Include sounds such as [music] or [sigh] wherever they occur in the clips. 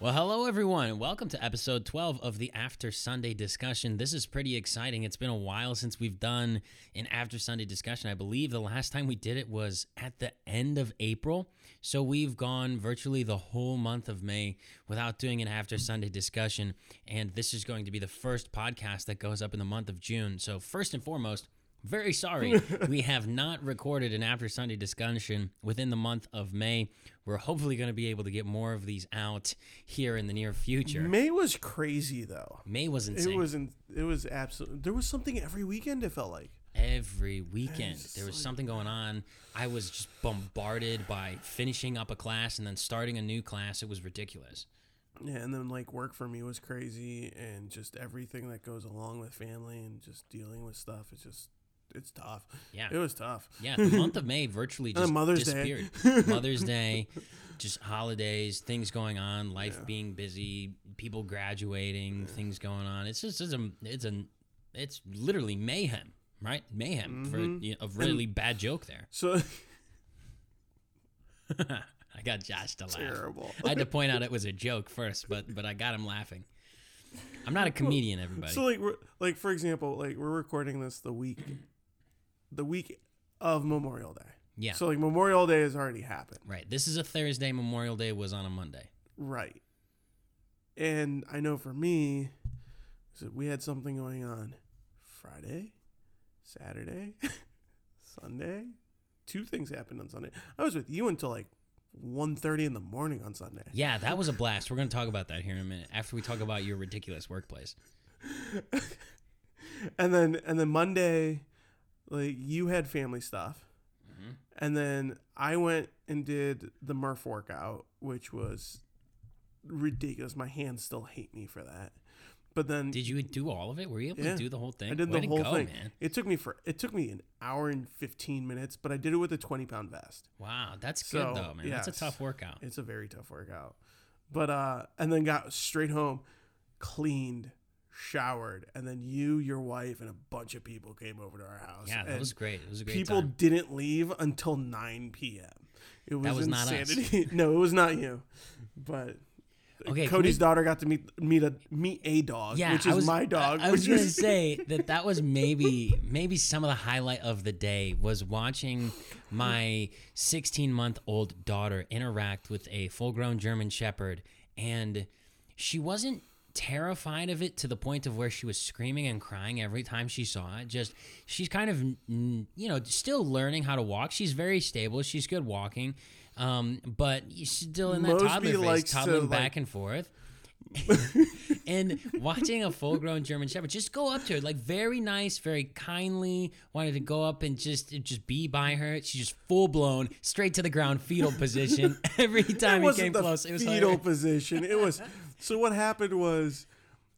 Well, hello everyone. Welcome to episode 12 of the After Sunday discussion. This is pretty exciting. It's been a while since we've done an After Sunday discussion. I believe the last time we did it was at the end of April. So we've gone virtually the whole month of May without doing an After Sunday discussion. And this is going to be the first podcast that goes up in the month of June. So, first and foremost, very sorry. [laughs] we have not recorded an after Sunday discussion within the month of May. We're hopefully going to be able to get more of these out here in the near future. May was crazy though. May was insane. It was in, it was absolutely there was something every weekend it felt like. Every weekend It's there was like- something going on. I was just bombarded by finishing up a class and then starting a new class. It was ridiculous. Yeah, and then like work for me was crazy and just everything that goes along with family and just dealing with stuff. It's just it's tough. Yeah. It was tough. Yeah, the month of May virtually [laughs] just Mother's Day. disappeared. [laughs] Mother's Day, just holidays, things going on, life Yeah. being busy, people graduating, things going on. It's just it's a it's a it's literally mayhem, right? Mayhem for Mhm. you know, a really bad joke there. So [laughs] I got Josh to laugh. terrible. I had to point out it was a joke first, but but I got him laughing. I'm not a comedian, everybody. So like like for example, like we're recording this the week the week of Memorial Day. yeah, So like Memorial Day has already happened. right. This is a Thursday. Memorial Day was on a Monday. Right. And I know for me, we had something going on Friday, Saturday, [laughs] Sunday. Two things happened on Sunday. I was with you until like 1.30 in the morning on Sunday. Yeah, that was a blast. We're going to talk about that here in a minute after we talk about your ridiculous workplace. [laughs] And then and then Monday, like you had family stuff. Mhm. And then I went and did the Murph workout, which was ridiculous. My hands still hate me for that. But then Did you do all of it? Were you able Yeah. to do the whole thing? I did Way the whole go, thing. man. It took me for it took me an hour and fifteen minutes, but I did it with a twenty pound vest. Wow, that's So, good though, man. That's a tough workout. It's a very tough workout. But uh and then got straight home, cleaned, showered, and then you, your wife, and a bunch of people came over to our house. Yeah, that was great. It was a great people time. didn't leave until nine PM. It was, That was not us. insanity. [laughs] no, it was not you. But Okay, Cody's we- daughter got to meet meet a meet a dog, Yeah, which is was, my dog. I, I was which gonna is- [laughs] say that that was maybe maybe some of the highlight of the day was watching my 16 month old daughter interact with a full grown German Shepherd, and she wasn't terrified of it to the point of where she was screaming and crying every time she saw it. Just she's kind of you know still learning how to walk. She's very stable. She's good walking. Um, but she's still in that Mosby toddler phase, likes to, toddling like- back and forth [laughs] and watching a full grown German Shepherd just go up to her, like very nice, very kindly, wanted to go up and just just be by her. She just full blown, straight to the ground, fetal position. [laughs] Every time it he came close, it was fetal hilarious. position. It was [laughs] so. What happened was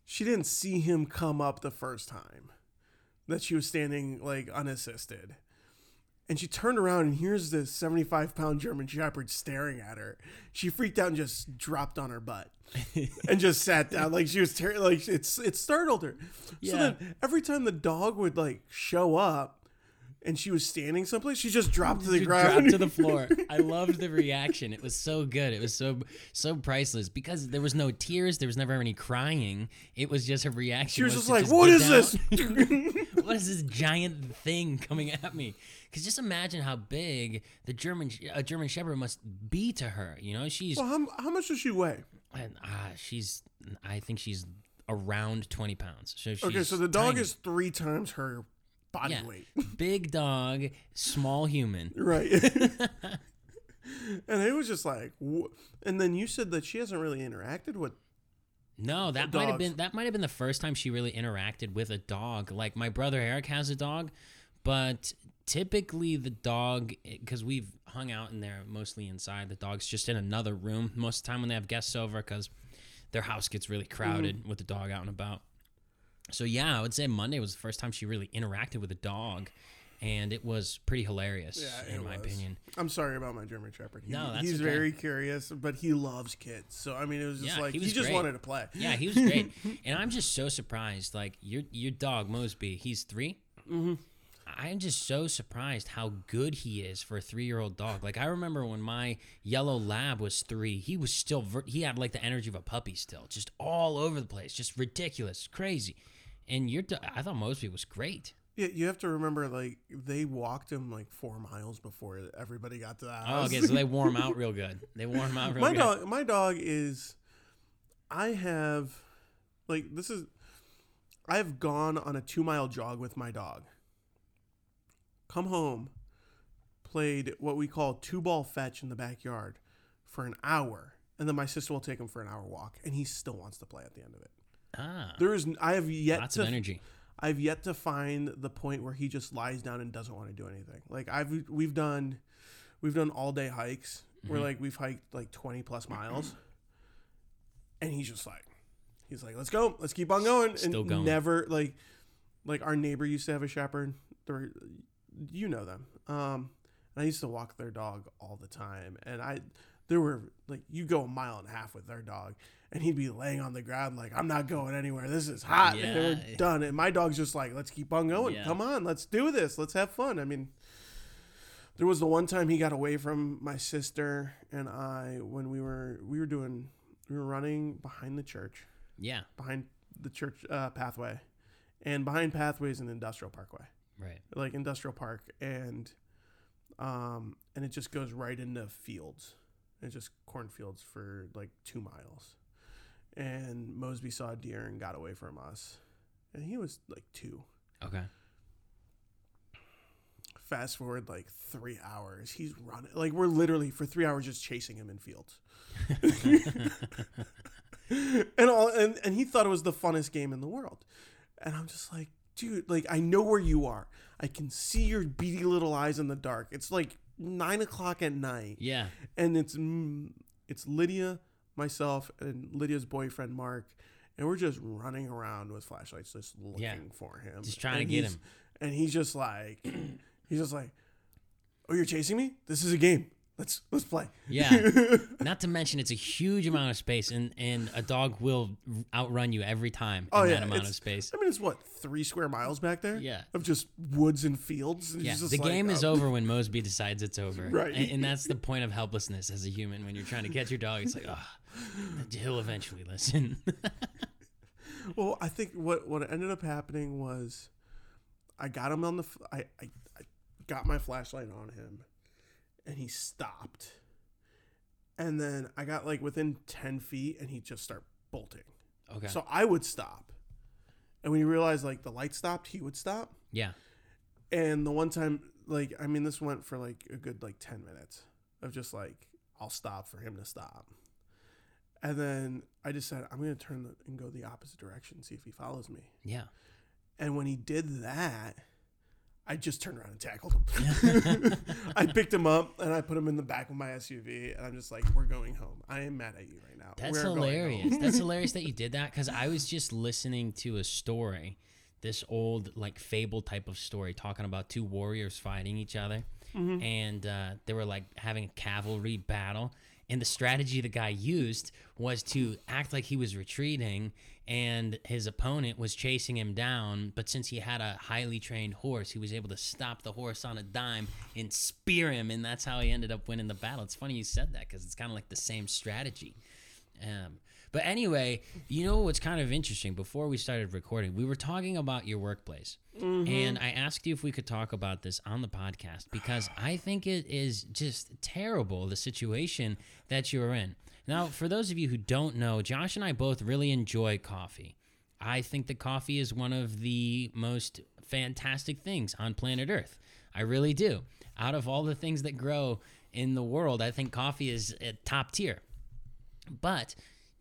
she didn't see him come up the first time that she was standing like unassisted, and she turned around and here's this seventy-five pound German Shepherd staring at her. She freaked out and just dropped on her butt. [laughs] and just sat down like she was ter- like it's it startled her. So then every time the dog would like show up and she was standing someplace, she just dropped to the She ground. dropped to the [laughs] floor. I loved the reaction. It was so good. It was so so priceless because there was no tears. There was never any crying. It was just her reaction. She was just like, "What get is down. this?" [laughs] [laughs] what is this giant thing coming at me? Because just imagine how big the German a German Shepherd must be to her. You know, she's well, how, how much does she weigh? and, ah, she's I think she's around twenty pounds. So she's Okay, so the dog tiny. is three times her body yeah, weight. [laughs] big dog, small human. Right. [laughs] [laughs] and it was just like, wh- and then you said that she hasn't really interacted with. No, that might have been that might have been the first time she really interacted with a dog. Like my brother Eric has a dog, but typically the dog because we've hung out in there mostly inside. The dog's just in another room most of the time when they have guests over because their house gets really crowded Mm-hmm. with the dog out and about. So yeah, I would say Monday was the first time she really interacted with a dog, and it was pretty hilarious Yeah, in my was. opinion. I'm sorry about my German Shepherd. He, No, that's he's okay. very curious, but he loves kids. So I mean, it was just Yeah, like he he, just wanted to play. Yeah, he was great, [laughs] and I'm just so surprised. Like your your dog Mosby, he's 3 Mm-hmm. I'm just so surprised how good he is for a three year old dog. Like I remember when my yellow lab was three, he was still ver- he had like the energy of a puppy still, just all over the place, just ridiculous, crazy. And your do- I thought Mosby was great. Yeah, you have to remember, like they walked him like four miles before everybody got to that. Oh, okay, so they [laughs] warm out real good. They warm him out real my good. dog, my dog is. I have, like, this is. I've gone on a two mile jog with my dog. Come home, played what we call two ball fetch in the backyard for an hour, and then my sister will take him for an hour walk, and he still wants to play at the end of it. Ah, There is, I have yet lots to of energy. I've yet to find the point where he just lies down and doesn't want to do anything. Like I've we've done we've done all day hikes where Mm-hmm. like we've hiked like 20 plus miles and he's just like he's like let's go let's keep on going Still and going. never like like our neighbor used to have a shepherd you know them um and I used to walk their dog all the time and I there were like you go a mile and a half with their dog and he'd be laying on the ground like I'm not going anywhere. This is hot. And Yeah. we're done. And my dog's just like let's keep on going. Yeah. come on. Let's do this. Let's have fun. I mean there was the one time he got away from my sister and I when we were we were doing we were running behind the church. Yeah, behind the church uh, pathway and behind pathway is an industrial parkway. Right. like industrial park and um and it just goes right into fields it's just cornfields for like two miles. And mosby saw a deer and got away from us. And he was like two. Okay. fast forward like three hours. He's running like we're literally for three hours just chasing him in fields. [laughs] And all and, and he thought it was the funnest game in the world. And i'm just like dude like i know where you are. I can see your beady little eyes in the dark. It's like nine o'clock at night Yeah. and it's mm, it's lydia myself and lydia's boyfriend mark and we're just running around with flashlights just looking Yeah. for him Just trying to And get him. and he's just like [clears throat] he's just like oh you're chasing me this is a game let's let's play Yeah. [laughs] Not to mention, it's a huge amount of space, and, and a dog will outrun you every time in Oh, that yeah, amount of space. I mean, it's what three square miles back there. Yeah. of just woods and fields. And Yeah, the like, game is um, over [laughs] when Mosby decides it's over. Right. And, and that's the point of helplessness as a human when you're trying to catch your dog. It's like, oh, he'll eventually listen. [laughs] Well, I think what what ended up happening was, I got him on the. I I, I got my flashlight on him, and he stopped. And then I got like within ten feet, and he just started bolting. okay. So I would stop, and when he realized like the light stopped, he would stop. yeah. And the one time, like, I mean, this went for like a good like 10 minutes of just like, I'll stop for him to stop. And then I just said, I'm going to turn the, and go the opposite direction, see if he follows me. Yeah. And when he did that, I just turned around and tackled him. [laughs] I picked him up and I put him in the back of my SUV. And I'm just like, we're going home. I am mad at you right now. That's We're hilarious. [laughs] That's hilarious that you did that because I was just listening to a story, this old like fable type of story talking about two warriors fighting each other, Mm-hmm. and uh, they were like having a cavalry battle. And the strategy the guy used was to act like he was retreating and his opponent was chasing him down. But since he had a highly trained horse, he was able to stop the horse on a dime and spear him. And that's how he ended up winning the battle. It's funny you said that because it's kind of like the same strategy. Um, but anyway, you know what's kind of interesting? Before we started recording, we were talking about your workplace. And I asked you if we could talk about this on the podcast because I think it is just terrible the situation that you're in. Now, for those of you who don't know, Josh and I both really enjoy coffee. I think that coffee is one of the most fantastic things on planet Earth. I really do. Out of all the things that grow in the world, I think coffee is at top tier. But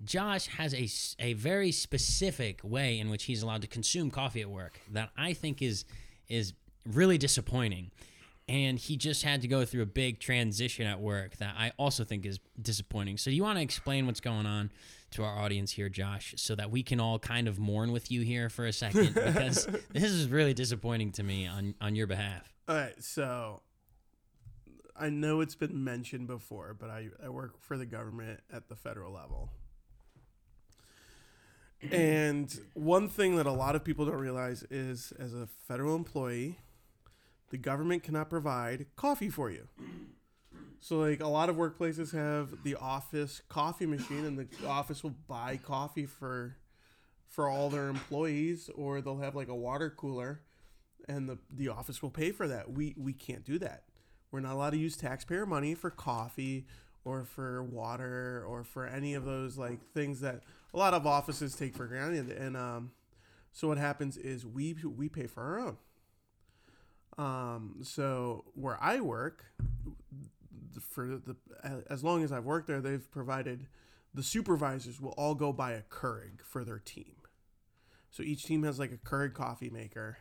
Josh has a, a very specific way in which he's allowed to consume coffee at work that I think is is really disappointing. And he just had to go through a big transition at work that I also think is disappointing. So, do you want to explain what's going on to our audience here, Josh, so that we can all kind of mourn with you here for a second? [laughs] Because this is really disappointing to me on, on your behalf. All right, so I know it's been mentioned before, but I, I work for the government at the federal level. And one thing that a lot of people don't realize is as a federal employee, the government cannot provide coffee for you. So like a lot of workplaces have the office coffee machine and the office will buy coffee for for all their employees or they'll have like a water cooler and the the office will pay for that. We we can't do that. We're not allowed to use taxpayer money for coffee or for water or for any of those like things that a lot of offices take for granted. And um, so what happens is we we pay for our own. Um, so where I work, for the as long as I've worked there, they've provided the supervisors will all go buy a Keurig for their team. So each team has like a Keurig coffee maker,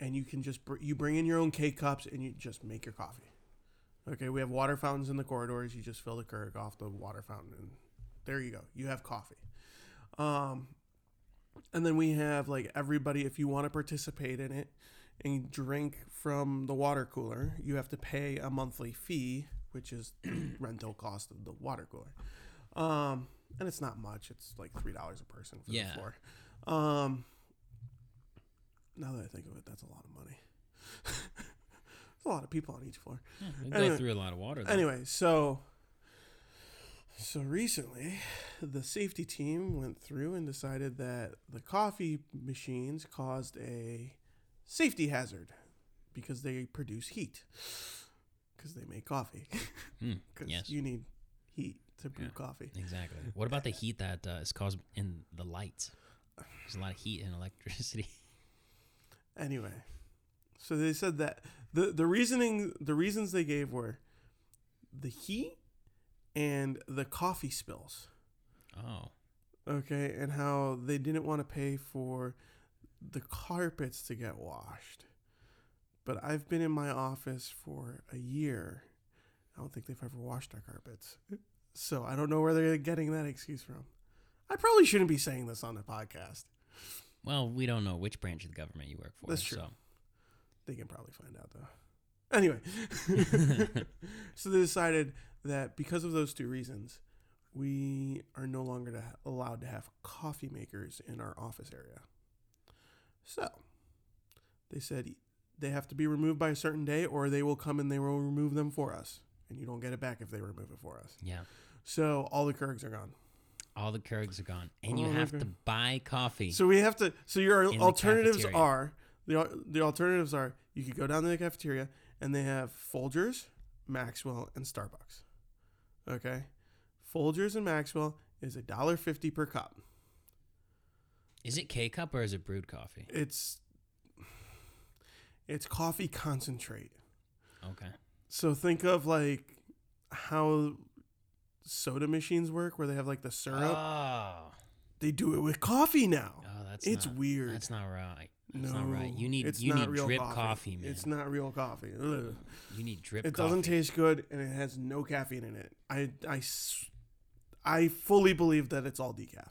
and you can just br- you bring in your own K cups and you just make your coffee. Okay, we have water fountains in the corridors. You just fill the Keurig off the water fountain, and there you go. You have coffee. Um, and then we have like everybody. If you want to participate in it and drink from the water cooler, you have to pay a monthly fee, which is the [clears throat] rental cost of the water cooler. Um, and it's not much. It's like three dollars a person for Yeah. the floor. Um, now that I think of it, that's a lot of money. There's [laughs] a lot of people on each floor. Yeah, Anyway- go through a lot of water. Though. Anyway, so so recently, the safety team went through and decided that the coffee machines caused a safety hazard because they produce heat because they make coffee. [laughs] Mm, Because yes. you need heat to brew Yeah. coffee. Exactly. What about the heat that uh, is caused in the lights? There's a lot of heat and electricity. [laughs] Anyway, so they said that the the reasoning the reasons they gave were the heat and the coffee spills. Oh, Okay, and how they didn't want to pay for the carpets to get washed. But I've been in my office for a year. I don't think they've ever washed our carpets. So I don't know where they're getting that excuse from. I probably shouldn't be saying this on the podcast. well, we don't know which branch of the government you work for. That's true. So. They can probably find out though. Anyway, [laughs] so they decided that because of those two reasons, we are no longer to ha- allowed to have coffee makers in our office area. So they said they have to be removed by a certain day, or they will come and they will remove them for us, and you don't get it back if they remove it for us. Yeah. So all the Keurigs are gone. All the Keurigs are gone, and you have to buy coffee. So we have to. So your In the alternatives are the the alternatives are you could go down to the cafeteria and they have Folgers, Maxwell, and Starbucks. Okay, Folgers and Maxwell is a dollar fifty per cup. Is it K cup or is it brewed coffee? It's it's coffee concentrate. Okay. So think of like how soda machines work, where they have like the syrup. Oh, they do it with coffee now. oh that's it's not, weird. That's not right. That's no, not right. You need it's you not need real drip coffee, man. It's not real coffee. Ugh. you need drip. It coffee. doesn't taste good and it has no caffeine in it. I I I fully believe that it's all decaf.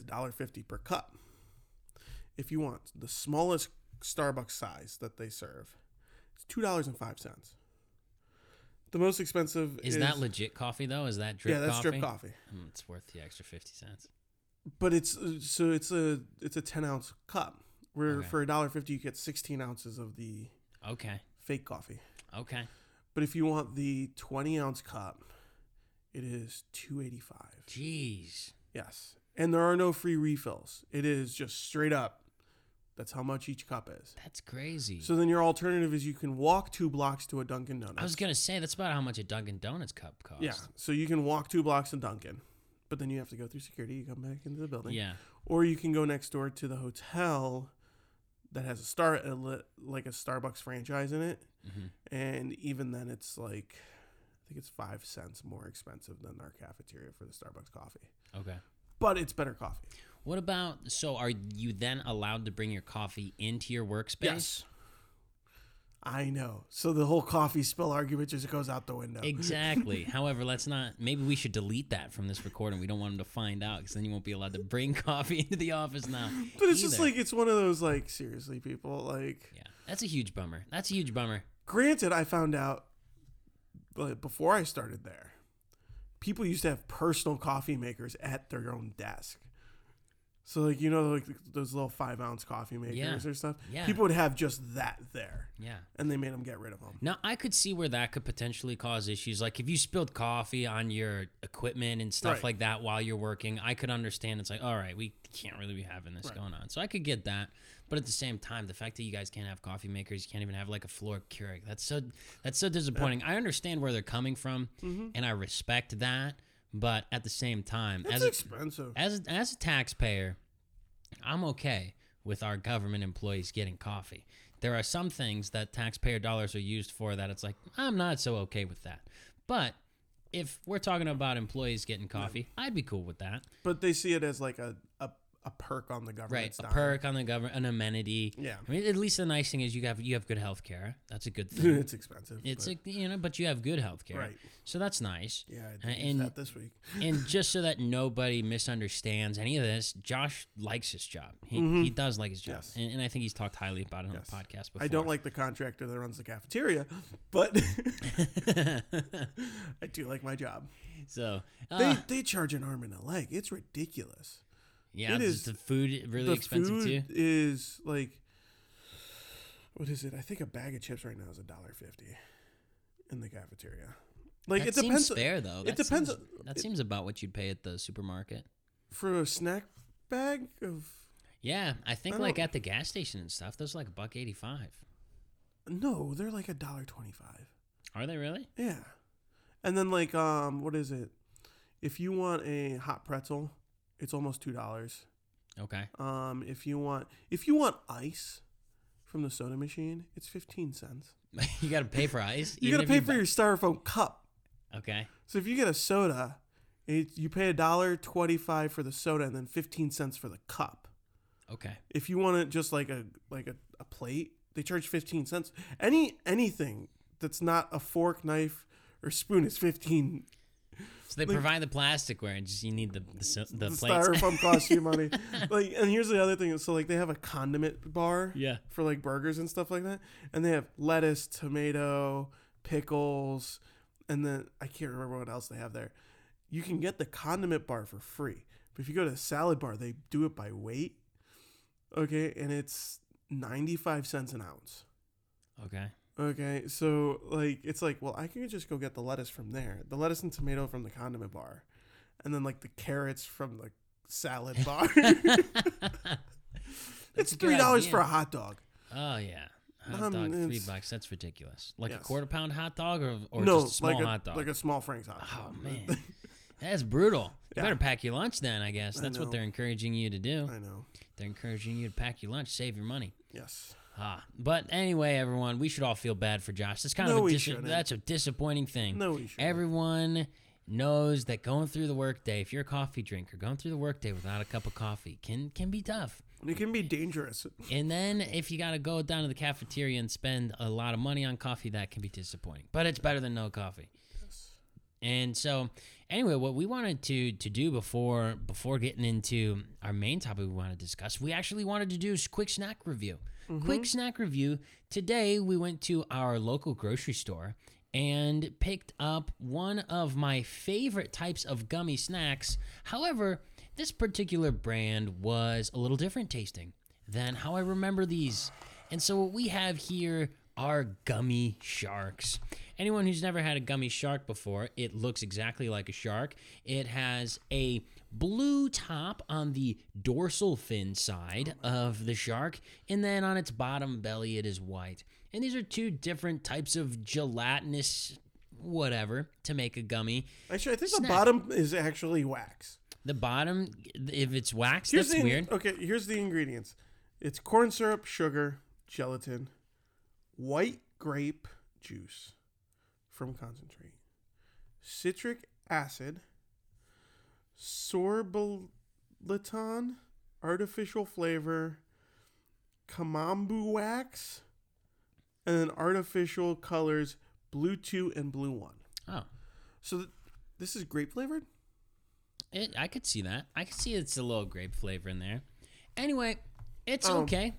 It's a dollar fifty per cup. If you want the smallest Starbucks size that they serve, it's two dollars and five cents. The most expensive Is, that legit coffee though? Is that drip coffee? yeah, that's coffee? drip coffee. Mm, it's worth the extra fifty cents. But it's uh, so it's a it's a ten ounce cup. Where Okay. for a dollar fifty you get sixteen ounces of the Okay. fake coffee. Okay. But if you want the twenty ounce cup, it is two eighty five. Jeez. Yes. And there are no free refills. It is just straight up. That's how much each cup is. That's crazy. So then your alternative is you can walk two blocks to a Dunkin' Donuts. I was gonna say that's about how much a Dunkin' Donuts cup costs. Yeah. So you can walk two blocks to Dunkin', but then you have to go through security. You come back into the building. Yeah. Or you can go next door to the hotel that has a star a li- like a Starbucks franchise in it, hmm and even then it's like I think it's five cents more expensive than our cafeteria for the Starbucks coffee. Okay. But it's better coffee. What about so are you then allowed to bring your coffee into your workspace? Yes. I know. So the whole coffee spill argument just goes out the window. Exactly. [laughs] However, let's not. Maybe we should delete that from this recording. We don't want them to find out because then you won't be allowed to bring [laughs] coffee into the office now. but it's just like it's one of those like seriously people like yeah, that's a huge bummer. That's a huge bummer. granted I found out before I started there people used to have personal coffee makers at their own desk. So like you know like those little five ounce coffee makers Yeah. or stuff. Yeah. People would have just that there, Yeah. and they made them get rid of them. Now, I could see where that could potentially cause issues. Like if you spilled coffee on your equipment and stuff Right. like that while you're working, I could understand. It's like, all right, we can't really be having this Right. going on. So I could get that. But at the same time, the fact that you guys can't have coffee makers, you can't even have like a floor Keurig, that's so that's so disappointing. I understand where they're coming from, mm-hmm. and I respect that. But at the same time, It's as a, expensive. as as a taxpayer, I'm okay with our government employees getting coffee. There are some things that taxpayer dollars are used for that it's like I'm not so okay with that. But if we're talking about employees getting coffee, I'd be cool with that. But they see it as like a a, a perk on the government. Right, a dime. perk on the government, an amenity. Yeah. I mean, at least the nice thing is you have you have good health care. That's a good [laughs] thing. it's expensive. it's like you know, but you have good health care, Right. so that's nice. yeah, I Uh, did use and- that this week. [laughs] and just so that nobody misunderstands any of this, Josh likes his job. He, he does like his job, Yes. and, and I think he's talked highly about it on Yes. the podcast before. I don't like the contractor that runs the cafeteria, but [laughs] I do like my job. so. They Uh, they charge an arm and a leg. It's ridiculous. Yeah, it is is- the food really the expensive food too? is like what is it? I think a bag of chips right now is a dollar fifty in the cafeteria. Like that it depends Seems fair though. it depends- Seems, that it- seems about what you'd pay at the supermarket. for a snack bag of Yeah, I think I like at the gas station and stuff, those are like a buck eighty five. no, they're like a dollar twenty five. Are they really? Yeah. And then like um what is it? If you want a hot pretzel, it's almost two dollars. Okay. Um if you want if you want ice from the soda machine, it's fifteen cents. [laughs] you got to pay for ice. You gotta pay bu- for your styrofoam cup. Okay. So if you get a soda, it, you pay a dollar twenty five for the soda and then fifteen cents for the cup. Okay. If you want it just like a like a, a plate, they charge fifteen cents. Any anything that's not a fork, knife, or spoon is fifteen So they Like- provide the plasticware, and just you need the the, the the plates. styrofoam [laughs] costs you money. Like, and here's the other thing: so like they have a condiment bar yeah. for like burgers and stuff like that, and they have lettuce, tomato, pickles, and then I can't remember what else they have there. You can get the condiment bar for free, but if you go to the salad bar, they do it by weight. Okay, and it's ninety five cents an ounce. Okay. Okay, so like it's like, well, I can just go get the lettuce from there, the lettuce and tomato from the condiment bar, and then like the carrots from the salad [laughs] bar. It's three dollars for a hot dog. Oh yeah, hot Um, dog three bucks. That's ridiculous. Like a quarter pound hot dog or or no, just a small like a hot dog. like a small Frank's hot dog. oh man, [laughs] that's brutal. You Yeah. better pack your lunch then. I guess I that's what they're encouraging you to do. I know. They're encouraging you to pack your lunch, save your money. Yes. Ah, but anyway, everyone, we should all feel bad for Josh. That's kind No, of a dis- that's a disappointing thing. No, we should. Everyone knows that going through the workday, if you're a coffee drinker, going through the workday without a cup of coffee can can be tough. it can be dangerous. And then if you got to go down to the cafeteria and spend a lot of money on coffee, that can be disappointing. But it's better than no coffee. Yes. And so, anyway, what we wanted to to do before before getting into our main topic we want to discuss, we actually wanted to do a quick snack review. Quick mm-hmm. snack review. Today we went to our local grocery store and picked up one of my favorite types of gummy snacks. However, this particular brand was a little different tasting than how I remember these. And so what we have here are gummy sharks. Anyone who's never had a gummy shark before, it looks exactly like a shark. It has a blue top on the dorsal fin side of the shark, and then on its bottom belly, it is white. And these are two different types of gelatinous whatever to make a gummy. Actually, I think Snack. the bottom is actually wax. The bottom, if it's wax, Here's that's the weird. Okay, here's the ingredients. It's corn syrup, sugar, gelatin, white grape juice from concentrate, citric acid, sorbitol, artificial flavor, carnauba wax, and then artificial colors blue 2 and blue 1. Oh, So th- this is grape flavored? it, I could see that. I could see it's a little grape flavor in there. Anyway, it's Um, okay.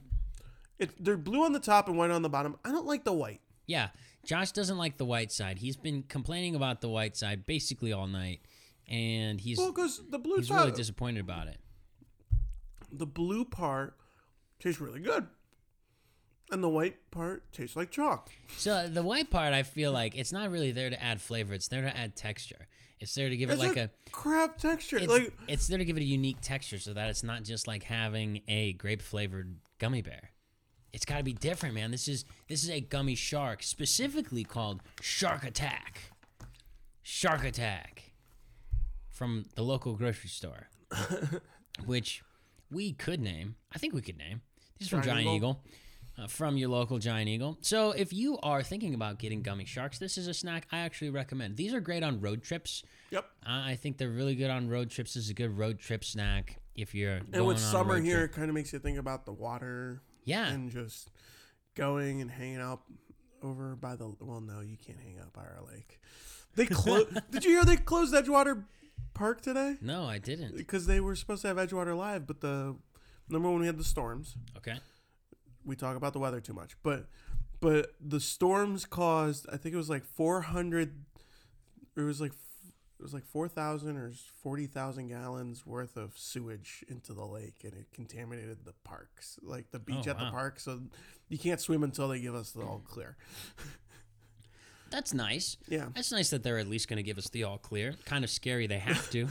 It, they're blue on the top and white on the bottom. I don't like the white. Yeah, Josh doesn't like the white side. He's been complaining about the white side basically all night, and he's Well, because the blue he's top. really disappointed about it. The blue part tastes really good, and the white part tastes like chalk. So uh, the white part, I feel like it's not really there to add flavor. It's there to add texture. It's there to give it It's like a, a. crap texture. It's, like it's there to give it a unique texture so that it's not just like having a grape flavored gummy bear. It's got to be different, man. This is this is a gummy shark, specifically called Shark Attack. Shark Attack from the local grocery store, [laughs] which we could name. I think we could name. This is from Giant Eagle. Eagle. Uh, from your local Giant Eagle. So, if you are thinking about getting gummy sharks, this is a snack I actually recommend. These are great on road trips. yep. I I think they're really good on road trips. This is a good road trip snack if you're And going with on a summer road here, trip. it kind of makes you think about the water Yeah, and just going and hanging out over by the. Well, no, you can't hang out by our lake. They [laughs] closed. Did you hear they closed Edgewater Park today? no, I didn't. Because they were supposed to have Edgewater live, but the number when we had the storms. Okay, we talk about the weather too much, but but the storms caused I think it was like 400 it was like it was like 4,000 or 40,000 gallons worth of sewage into the lake and it contaminated the parks, like the beach Oh, at the park, so you can't swim until they give us the all clear. [laughs] that's nice. Yeah. That's nice that they're at least going to give us the all clear. Kind of scary they have to,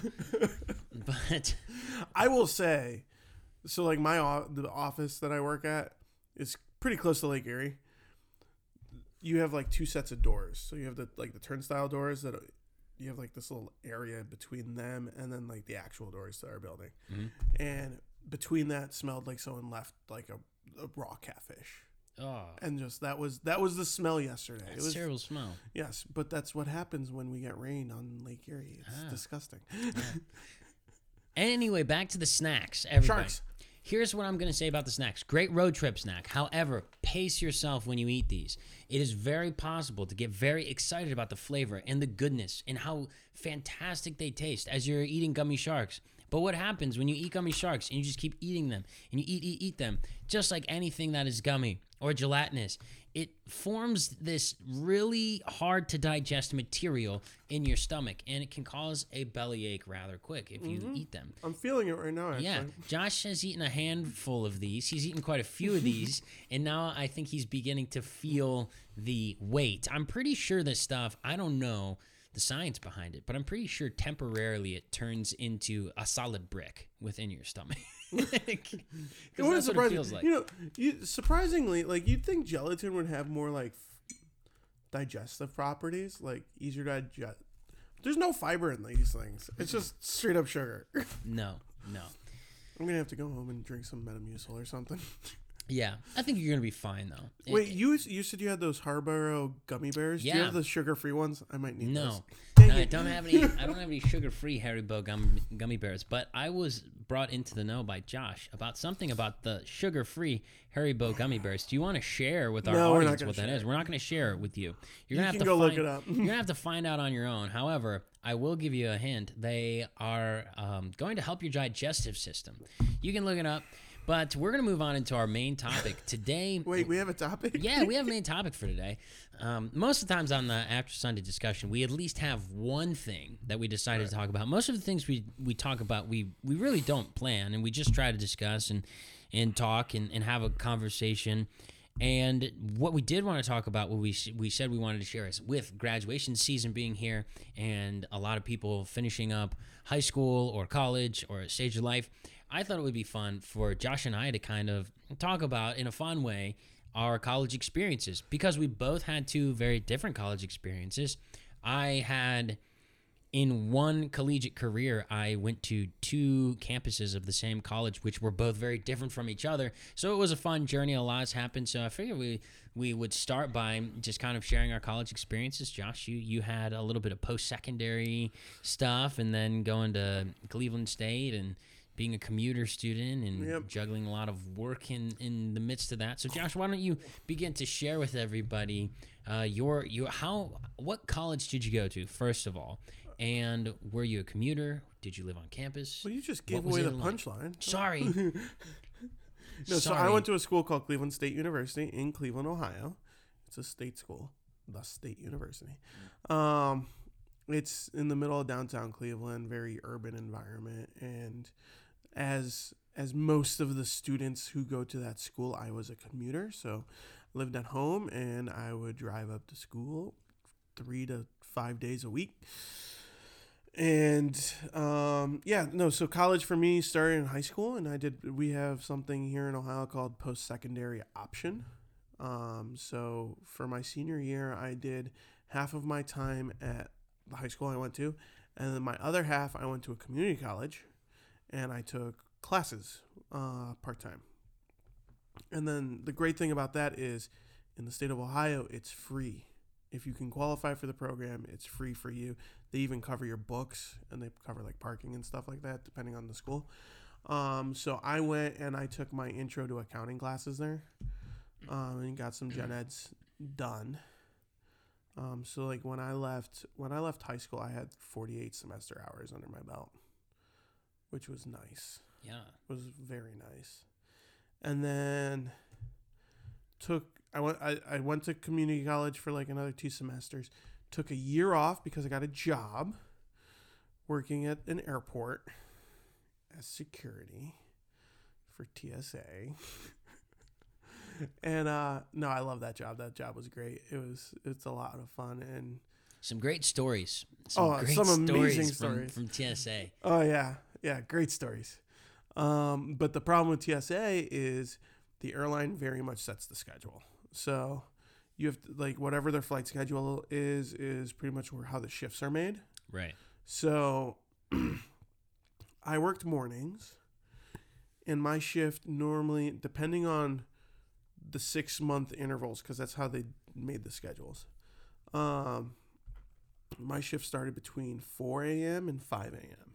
[laughs] but I will say so like my the office that I work at is pretty close to Lake Erie. You have like two sets of doors. So you have the like the turnstile doors that you have like this little area between them and then like the actual doors to our building. Mhm. And between that smelled like someone left like a, a raw catfish. Oh, And just that was that was the smell yesterday. that's it was terrible smell. yes, but that's what happens when we get rain on Lake Erie. It's Ah. disgusting. [laughs] Anyway, back to the snacks. Everybody. Sharks. Here's what I'm going to say about the snacks. Great road trip snack. However, pace yourself when you eat these. It is very possible to get very excited about the flavor and the goodness and how fantastic they taste as you're eating gummy sharks. But what happens when you eat gummy sharks and you just keep eating them and you eat, eat, eat them, just like anything that is gummy or gelatinous, it forms this really hard to digest material in your stomach and it can cause a bellyache rather quick if you mm-hmm. eat them. I'm feeling it right now actually. Yeah, Josh has eaten a handful of these. He's eaten quite a few of these, [laughs] and now I think he's beginning to feel the weight. I'm pretty sure this stuff, I don't know the science behind it, but I'm pretty sure temporarily it turns into a solid brick within your stomach. [laughs] It wouldn't that's what it surprise me. like. You know, you, surprisingly, like you'd think gelatin would have more like f- digestive properties, like easier to digest. There's no fiber in these things. It's just straight up sugar. [laughs] No, no. I'm gonna have to go home and drink some Metamucil or something. [laughs] Yeah, I think you're gonna be fine though. It- Wait, you you said you had those Haribo gummy bears? Do you Yeah. have the sugar free ones? I might need No, those. No, I don't have any. I don't have any sugar-free Haribo gum, gummy bears. But I was brought into the know by Josh about something about the sugar-free Haribo gummy bears. Do you want to share with our No, audience what that share is? We're not going to share it with you. You're gonna have can to go look find- it up. you're gonna have to find out on your own. However, I will give you a hint. They are um, going to help your digestive system. You can look it up. But we're going to move on into our main topic [laughs] today. Wait, we have a topic? Yeah, we have a main topic for today. Um, most of the times on the After Sunday discussion, we at least have one thing that we decided to talk about. Most of the things we, we talk about, we, we really don't plan, and we just try to discuss and, and talk and, and have a conversation. And what we did want to talk about, what we we said we wanted to share is with graduation season being here, and a lot of people finishing up high school or college or a stage of life. I thought it would be fun for Josh and I to kind of talk about in a fun way our college experiences because we both had two very different college experiences. I had in one collegiate career, I went to two campuses of the same college, which were both very different from each other. So it was a fun journey. A lot's happened. So I figured we we would start by just kind of sharing our college experiences. Josh, you you had a little bit of post secondary stuff, and then going to Cleveland State and being a commuter student and Yep. juggling a lot of work in in the midst of that. So Josh, why don't you begin to share with everybody uh, your your how what college did you go to first of all, and were you a commuter? Did you live on campus? Well, you just gave away the like? punchline. Sorry. [laughs] No, so I went to a school called Cleveland State University in Cleveland, Ohio. It's a state school, the State University. Um, it's in the middle of downtown Cleveland, very urban environment, and as as most of the students who go to that school, I was a commuter. So I lived at home and I would drive up to school three to five days a week. And um, yeah, no, so college for me started in high school, and I did. We have something here in Ohio called post secondary option. Um, so for my senior year, I did half of my time at the high school I went to, and then my other half I went to a community college, and I took classes uh, part time. And then the great thing about that is, in the state of Ohio, it's free. If you can qualify for the program, it's free for you. They even cover your books and they cover like parking and stuff like that, depending on the school. Um, so I went and I took my intro to accounting classes there, um, and got some gen eds done. Um, so like when I left when I left high school, I had 48 semester hours under my belt, which was nice. Yeah. was very nice. And then took I went I, I went to community college for like another two semesters. Took a year off because I got a job working at an airport as security for TSA. [laughs] and uh no, I love that job. That job was great. It was it's a lot of fun and Some great stories. Some Oh, great some amazing stories, stories. From, from TSA. Oh yeah, yeah, great stories. Um, but the problem with TSA is the airline very much sets the schedule. So you have to, like whatever their flight schedule is is pretty much where how the shifts are made. Right. So [clears throat] I worked mornings, and my shift normally, depending on the six month intervals, because that's how they made the schedules. Um, my shift started between 4 a.m. and 5 a.m.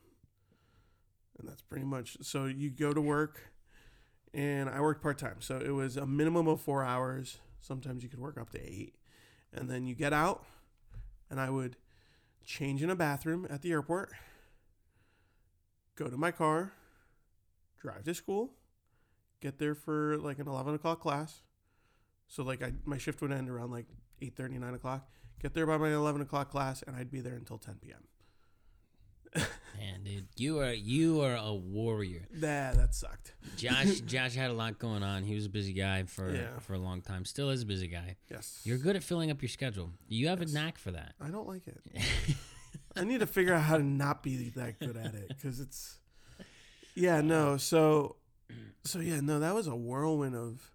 And that's pretty much so you go to work, and I worked part time. So it was a minimum of four hours. Sometimes you could work up to eight. And then you get out, and I would change in a bathroom at the airport, go to my car, drive to school, get there for like an 11 o'clock class. So like I, my shift would end around like 8 9 o'clock. Get there by my 11 o'clock class, and I'd be there until 10 p.m. Man, dude, you are you are a warrior. Nah, that sucked. Josh [laughs] Josh had a lot going on. He was a busy guy for Yeah. for a long time. Still is a busy guy. Yes. You're good at filling up your schedule. You have a knack for that. I don't like it. [laughs] I need to figure out how to not be that good at it because it's. Yeah, no. So, so yeah, no. That was a whirlwind of.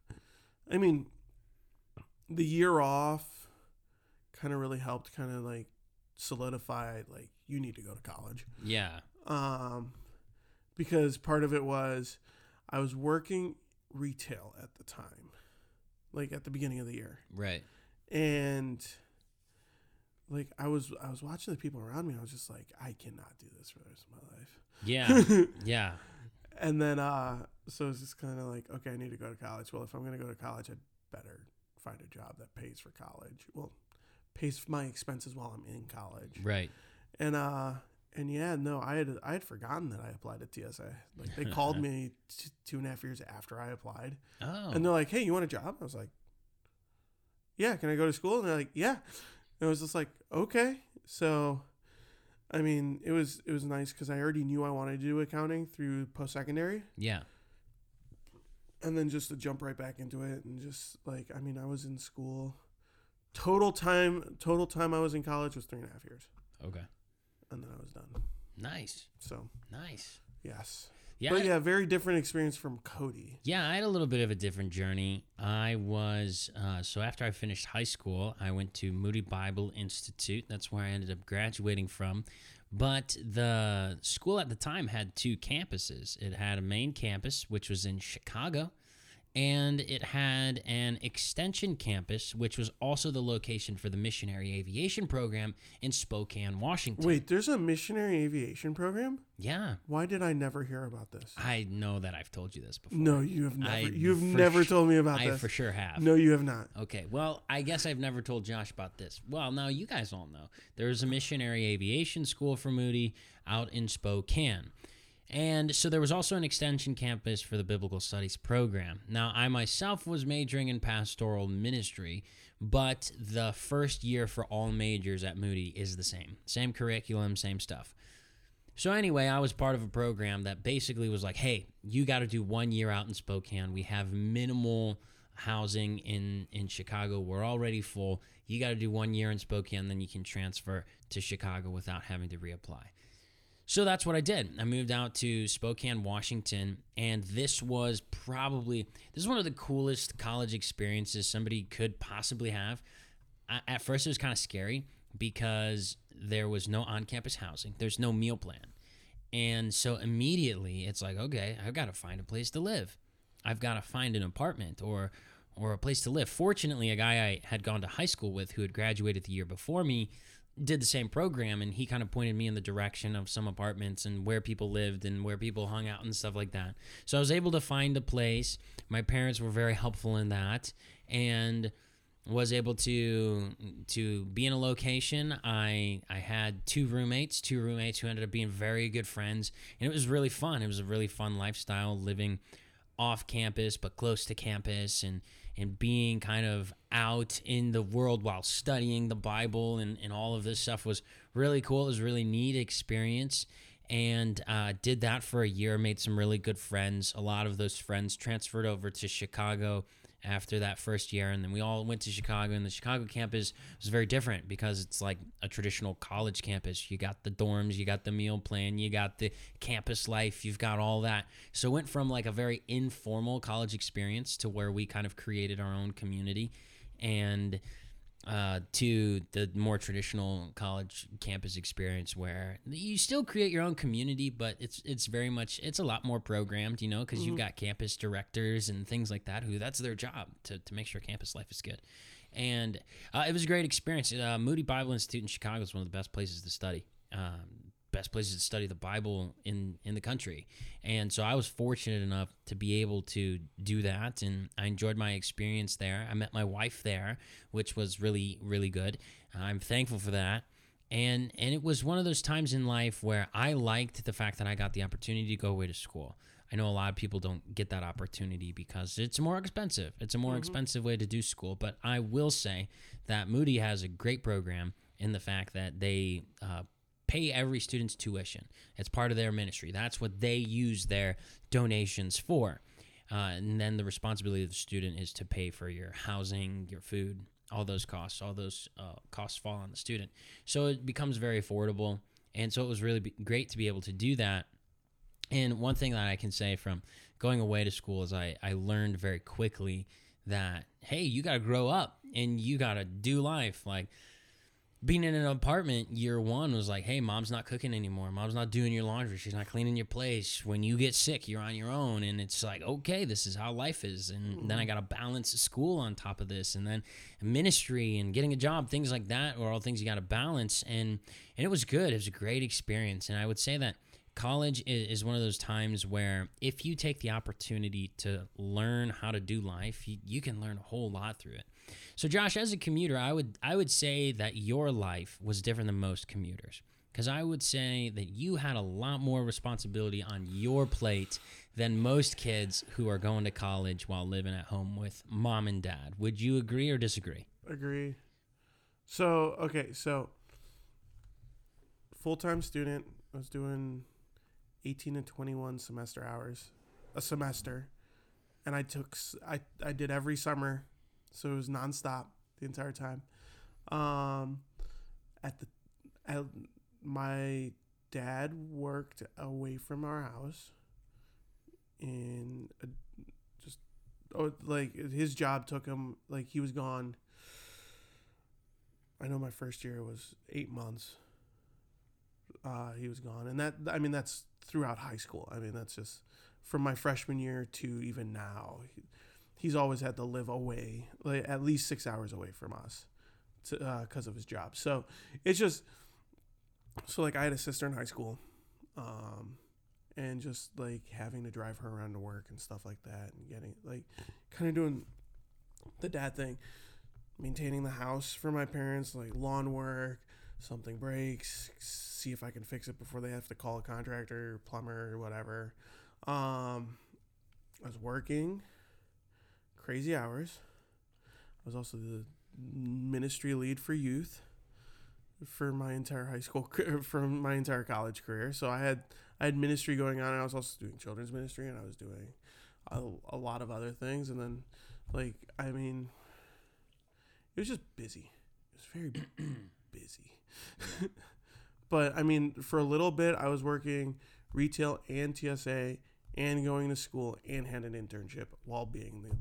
I mean, the year off, kind of really helped, kind of like solidify like you need to go to college. Yeah. Um, because part of it was, I was working retail at the time, like at the beginning of the year Right. and like I was I was watching the people around me. I was just like, I cannot do this for the rest of my life. Yeah. [laughs] yeah. And then uh so it's just kind of like, okay, I need to go to college. Well, if I'm going to go to college, I'd better find a job that pays for college. Well, pays for my expenses while I'm in college. Right. And uh and yeah, no, I had I had forgotten that I applied at TSA. Like they called [laughs] me t- two and a half years after I applied, Oh. and they're like, "Hey, you want a job?" I was like, "Yeah, can I go to school?" And they're like, "Yeah." And I was just like, "Okay." So, I mean, it was it was nice because I already knew I wanted to do accounting through post secondary, yeah. and then just to jump right back into it and just like, I mean, I was in school. Total time, total time I was in college was three and a half years, Okay. And then I was done. Nice. So Nice. yes, Yeah. but yeah, very different experience from Cody. Yeah, I had a little bit of a different journey. I was uh, so after I finished high school, I went to Moody Bible Institute. That's where I ended up graduating from. But the school at the time had two campuses. It had a main campus, which was in Chicago, and it had an extension campus, which was also the location for the missionary aviation program in Spokane, Washington. Wait, there's a missionary aviation program. Yeah, Why did I never hear about this? I know that I've told you this before. No, you have never. I you have never sh- told me about I this. I for sure have. No, you have not. Okay, well, I guess I've never told Josh about this. Well, now you guys all know. There's a missionary aviation school for Moody out in Spokane. And so there was also an extension campus for the biblical studies program. Now, I myself was majoring in pastoral ministry, but the first year for all majors at Moody is the same. Same curriculum, same stuff. So anyway, I was part of a program that basically was like, "Hey, you got to do one year out in Spokane. We have minimal housing in in Chicago. We're already full. You got to do one year in Spokane, then you can transfer to Chicago without having to reapply." So that's what I did. I moved out to Spokane, Washington, and this was probably this is one of the coolest college experiences somebody could possibly have. At first, it was kind of scary because there was no on-campus housing. There's no meal plan. And so immediately it's like, okay, I've got to find a place to live. I've got to find an apartment or or a place to live. Fortunately, a guy I had gone to high school with who had graduated the year before me did the same program and he kind of pointed me in the direction of some apartments and where people lived and where people hung out and stuff like that. So I was able to find a place. My parents were very helpful in that and was able to to be in a location. I I had two roommates, two roommates who ended up being very good friends, and it was really fun. It was a really fun lifestyle living off campus but close to campus and and being kind of out in the world while studying the Bible and, and all of this stuff was really cool. It was really neat experience. And uh, did that for a year, made some really good friends. A lot of those friends transferred over to Chicago after that first year and then we all went to chicago and the chicago campus was very different because it's like a traditional college campus. You got the dorms you got the meal plan you got the campus life you've got all that. So it went from like a very informal college experience to where we kind of created our own community. And uh, to the more traditional college campus experience where you still create your own community, but it's it's very much it's a lot more programmed, you know, because mm-hmm. you've got campus directors and things like that who that's their job to, to make sure campus life is good. And uh, it was a great experience. Uh, Moody Bible Institute in Chicago is one of the best places to study. Um, best places to study the Bible in in the country. And so I was fortunate enough to be able to do that and I enjoyed my experience there. I met my wife there, which was really really good. I'm thankful for that. And and it was one of those times in life where I liked the fact that I got the opportunity to go away to school. I know a lot of people don't get that opportunity because it's more expensive. It's a more mm-hmm. expensive way to do school, but I will say that Moody has a great program in the fact that they uh, pay every student's tuition. It's part of their ministry. That's what they use their donations for. Uh, and then the responsibility of the student is to pay for your housing, your food, all those costs. All those uh, costs fall on the student. So it becomes very affordable. And so it was really great to be able to do that. And one thing that I can say from going away to school is I, I learned very quickly that, hey, you got to grow up and you got to do life. Like, being in an apartment year one was like, hey, mom's not cooking anymore. Mom's not doing your laundry. She's not cleaning your place. When you get sick, you're on your own. And it's like, okay, this is how life is. And mm-hmm. then I got to balance school on top of this. And then ministry and getting a job, things like that are all things you got to balance. And, and it was good. It was a great experience. And I would say that college is, one of those times where if you take the opportunity to learn how to do life, you, you can learn a whole lot through it. So Josh, as a commuter, I would I would say that your life was different than most commuters because I would say that you had a lot more responsibility on your plate than most kids who are going to college while living at home with mom and dad. Would you agree or disagree? Agree. So, okay, so full-time student I was doing 18 to 21 semester hours a semester and I took I I did every summer so it was nonstop the entire time. Um, at the, at, my dad worked away from our house, and just oh, like his job took him like he was gone. I know my first year was eight months. Uh, he was gone, and that I mean that's throughout high school. I mean that's just from my freshman year to even now. He, he's always had to live away, like at least six hours away from us, because uh, of his job. So it's just so like I had a sister in high school, um, and just like having to drive her around to work and stuff like that, and getting like kind of doing the dad thing, maintaining the house for my parents, like lawn work. Something breaks, see if I can fix it before they have to call a contractor, plumber, or whatever. Um, I was working crazy hours. I was also the ministry lead for youth. for my entire high school [laughs] from my entire college career. So I had I had ministry going on. And I was also doing children's ministry, and I was doing a, a lot of other things. And then, like, I mean, it was just busy. It was very [clears throat] busy. [laughs] but I mean, for a little bit, I was working retail and TSA and going to school and had an internship while being the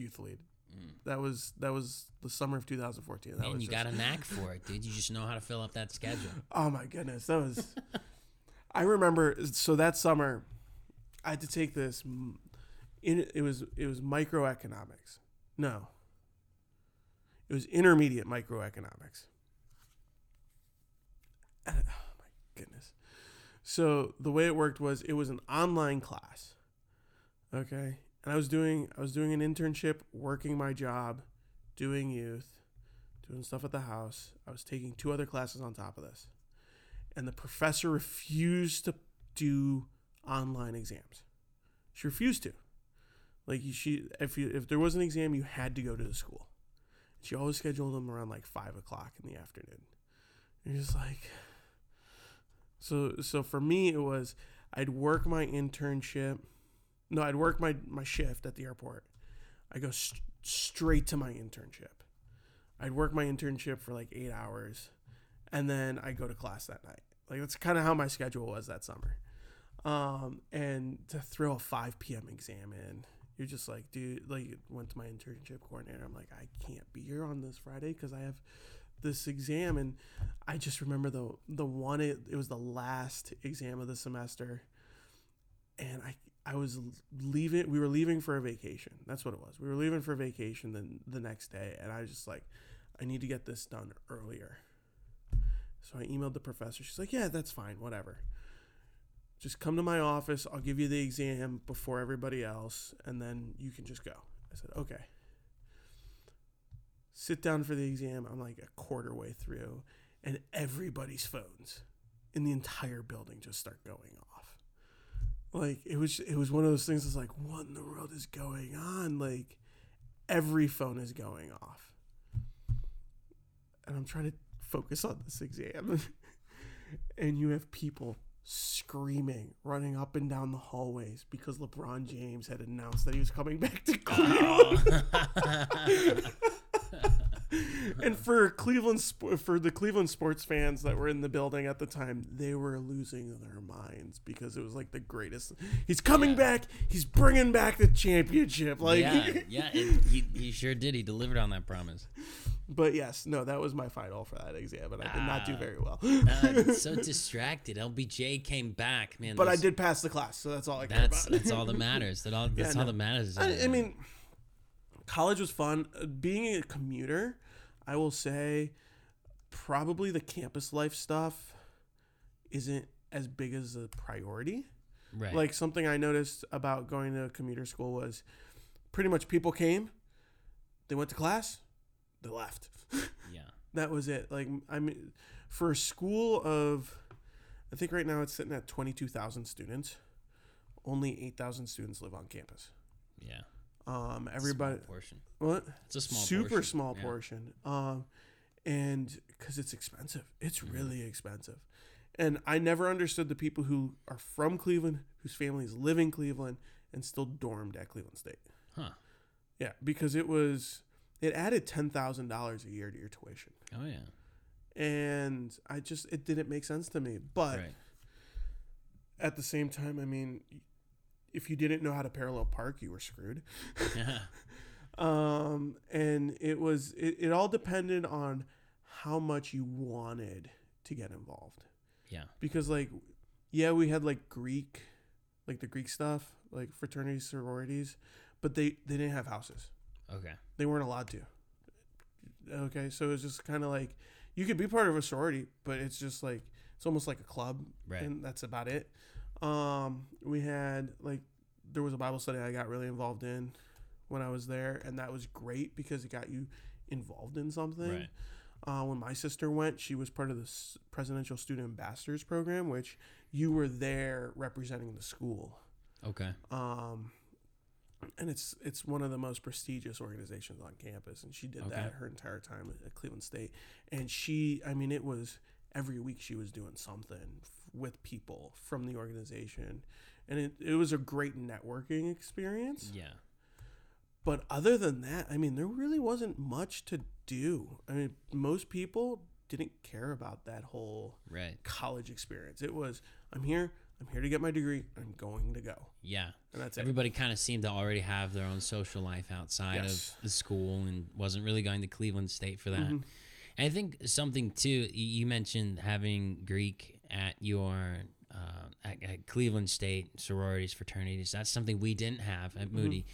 youth lead. Mm. That was that was the summer of 2014. That was you just- got a knack for it, dude. You just know how to fill up that schedule. [laughs] Oh my goodness, that was. [laughs] I remember. So that summer, I had to take this. In it was it was microeconomics. No. It was intermediate microeconomics. And- oh my goodness. So the way it worked was it was an online class. Okay, and I was doing I was doing an internship, working my job, doing youth, doing stuff at the house. I was taking two other classes on top of this. And the professor refused to do online exams. She refused to. Like she if you if there was an exam, you had to go to the school. She always scheduled them around like five o'clock in the afternoon. And you're just like so so for me it was I'd work my internship. No, I'd work my my shift at the airport. I go st- straight to my internship. I'd work my internship for like eight hours, and then I go to class that night. Like that's kind of how my schedule was that summer. Um, and to throw a 5 p.m. exam in, you're just like, dude. Like, went to my internship coordinator. I'm like, I can't be here on this Friday because I have this exam, and I just remember the the one. It, it was the last exam of the semester, and I I was leaving. We were leaving for a vacation. That's what it was. We were leaving for vacation then the next day, and I was just like, I need to get this done earlier. So I emailed the professor. She's like, Yeah, that's fine. Whatever. Just come to my office. I'll give you the exam before everybody else, and then you can just go. I said, Okay. Sit down for the exam. I'm like a quarter way through, and everybody's phones in the entire building just start going off like it was it was one of those things that's like what in the world is going on? Like every phone is going off. And i'm trying to focus on this exam. [laughs] And you have people screaming running up and down the hallways because lebron james had announced that he was coming back to [laughs] cleveland [laughs] and for Cleveland for the Cleveland sports fans that were in the building at the time, they were losing their minds because it was like the greatest. He's coming Yeah. back. He's bringing back the championship. Like, yeah, [laughs] yeah, and he, he sure did. He delivered on that promise. but yes, no, that was my final for that exam, and I did not do Ah. very well. Uh, so [laughs] distracted. LBJ came back, man. but I did pass the class, so that's all I care That's about. that's all that matters. That all [laughs] that's Yeah, all no. that matters. I, I mean, college was fun. Uh, Being a commuter, I will say, probably the campus life stuff isn't as big as a priority. right? Like something I noticed about going to commuter school was pretty much people came, they went to class, they left. [laughs] yeah, that was it. Like I mean, for a school of, I think right now it's sitting at twenty two thousand students. Only eight thousand students live on campus. yeah. Um, everybody, small portion. what? It's a small, super portion. small Yeah. portion. Um, and because it's expensive, it's Mm-hmm. really expensive. And I never understood the people who are from Cleveland, whose families live in Cleveland, and still dormed at Cleveland State. Huh? Yeah, because it was it added ten thousand dollars a year to your tuition, Oh yeah. and I just it didn't make sense to me. But Right. at the same time, I mean, if you didn't know how to parallel park, you were screwed. Yeah. [laughs] um, and it was it, it all depended on how much you wanted to get involved Yeah. because like yeah we had like greek like the greek stuff like fraternities sororities but they they didn't have houses Okay. they weren't allowed to okay so it was just kind of like you could be part of a sorority but it's just like it's almost like a club Right. and that's about it um we had like there was a bible study i got really involved in when i was there and that was great because it got you involved in something Right. uh, when my sister went she was part of the S- presidential student ambassadors program which you were there representing the school Okay. um, and it's it's one of the most prestigious organizations on campus and she did Okay. that her entire time at Cleveland State and she I mean it was every week she was doing something with people from the organization and it, it was a great networking experience Yeah. but other than that I mean there really wasn't much to do I mean most people didn't care about that whole Right. college experience it was I'm here I'm here to get my degree I'm going to go Yeah. and that's it Everybody kind of seemed to already have their own social life outside Yes. of the school and wasn't really going to Cleveland State for that. Mhm. And I think something too, you mentioned having Greek at your uh, at, at Cleveland State sororities, fraternities. That's something we didn't have at Moody.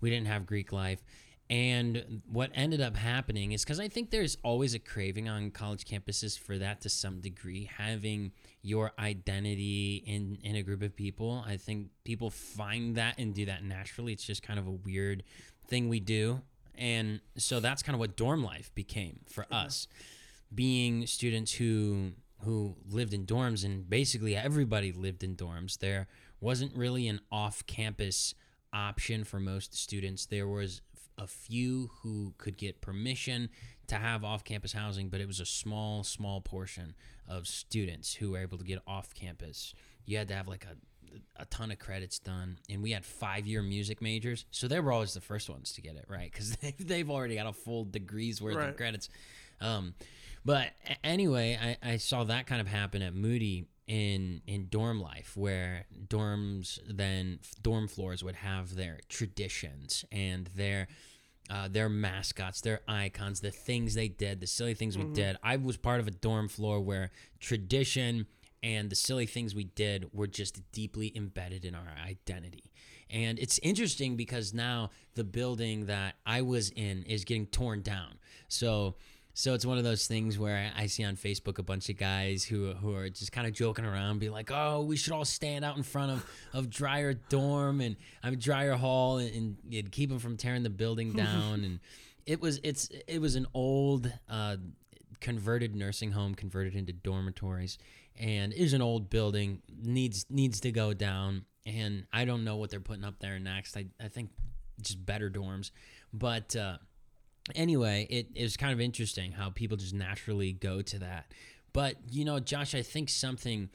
We didn't have Greek life. And what ended up happening is because I think there's always a craving on college campuses for that to some degree, having your identity in, in a group of people. I think people find that and do that naturally. It's just kind of a weird thing we do. And so that's kind of what dorm life became for us being students who who lived in dorms and basically everybody lived in dorms. There wasn't really an off-campus option for most students. There was a few who could get permission to have off-campus housing but it was a small small portion of students who were able to get off campus you had to have like a a ton of credits done and we had five year music majors so they were always the first ones to get it right? Because [laughs] they, they've already got a full degrees worth Right. of credits. Um, but anyway I, I saw that kind of happen at moody in in dorm life where dorms then dorm floors would have their traditions and their uh, their mascots, their icons, the things they did, the silly things we did. I was part of a dorm floor where tradition and the silly things we did were just deeply embedded in our identity. And it's interesting because now the building that I was in is getting torn down. So so it's one of those things where I I see on Facebook a bunch of guys who who are just kind of joking around, be like, "Oh, we should all stand out in front of [laughs] of Dryer Dorm and I'm Dryer Hall and, and you'd keep them from tearing the building [laughs] down." and it was it's it was an old uh, converted nursing home converted into dormitories, and is an old building needs needs to go down. And I don't know what they're putting up there next. I I think just better dorms, but. Uh, anyway, it is kind of interesting how people just naturally go to that. But you know, Josh, I think something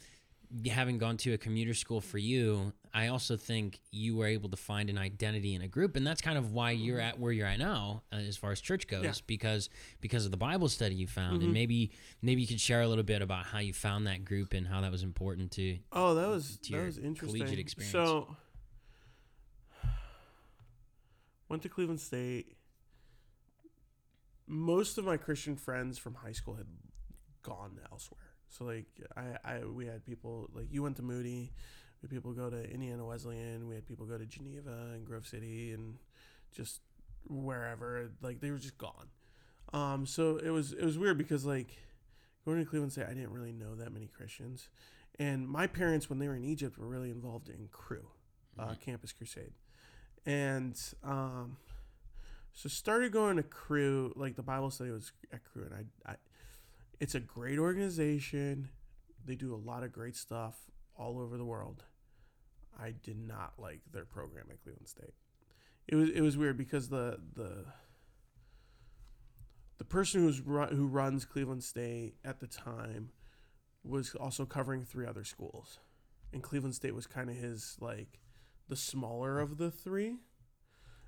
having gone to a commuter school for you, I also think you were able to find an identity in a group, and that's kind of why you're at where you're at now, uh, as far as church goes, Yeah. because because of the Bible study you found, and maybe maybe you could share a little bit about how you found that group and how that was important to. Oh, that was that was interesting. collegiate experience. So, went to Cleveland State. Most of my Christian friends from high school had gone elsewhere. So like I, I we had people like you went to Moody, we had people go to Indiana Wesleyan, we had people go to Geneva and Grove City and just wherever. Like they were just gone. Um, so it was it was weird because like going to Cleveland State, I didn't really know that many Christians. And my parents, when they were in Egypt, were really involved in Cru, uh, Mhm. Campus Crusade. And um, so started going to Cru, like the Bible study was at Cru. And I, I, it's a great organization. They do a lot of great stuff all over the world. I did not like their program at Cleveland State. It was it was weird because the the the person who's ru- who runs Cleveland State at the time was also covering three other schools, and Cleveland State was kind of his like the smaller of the three.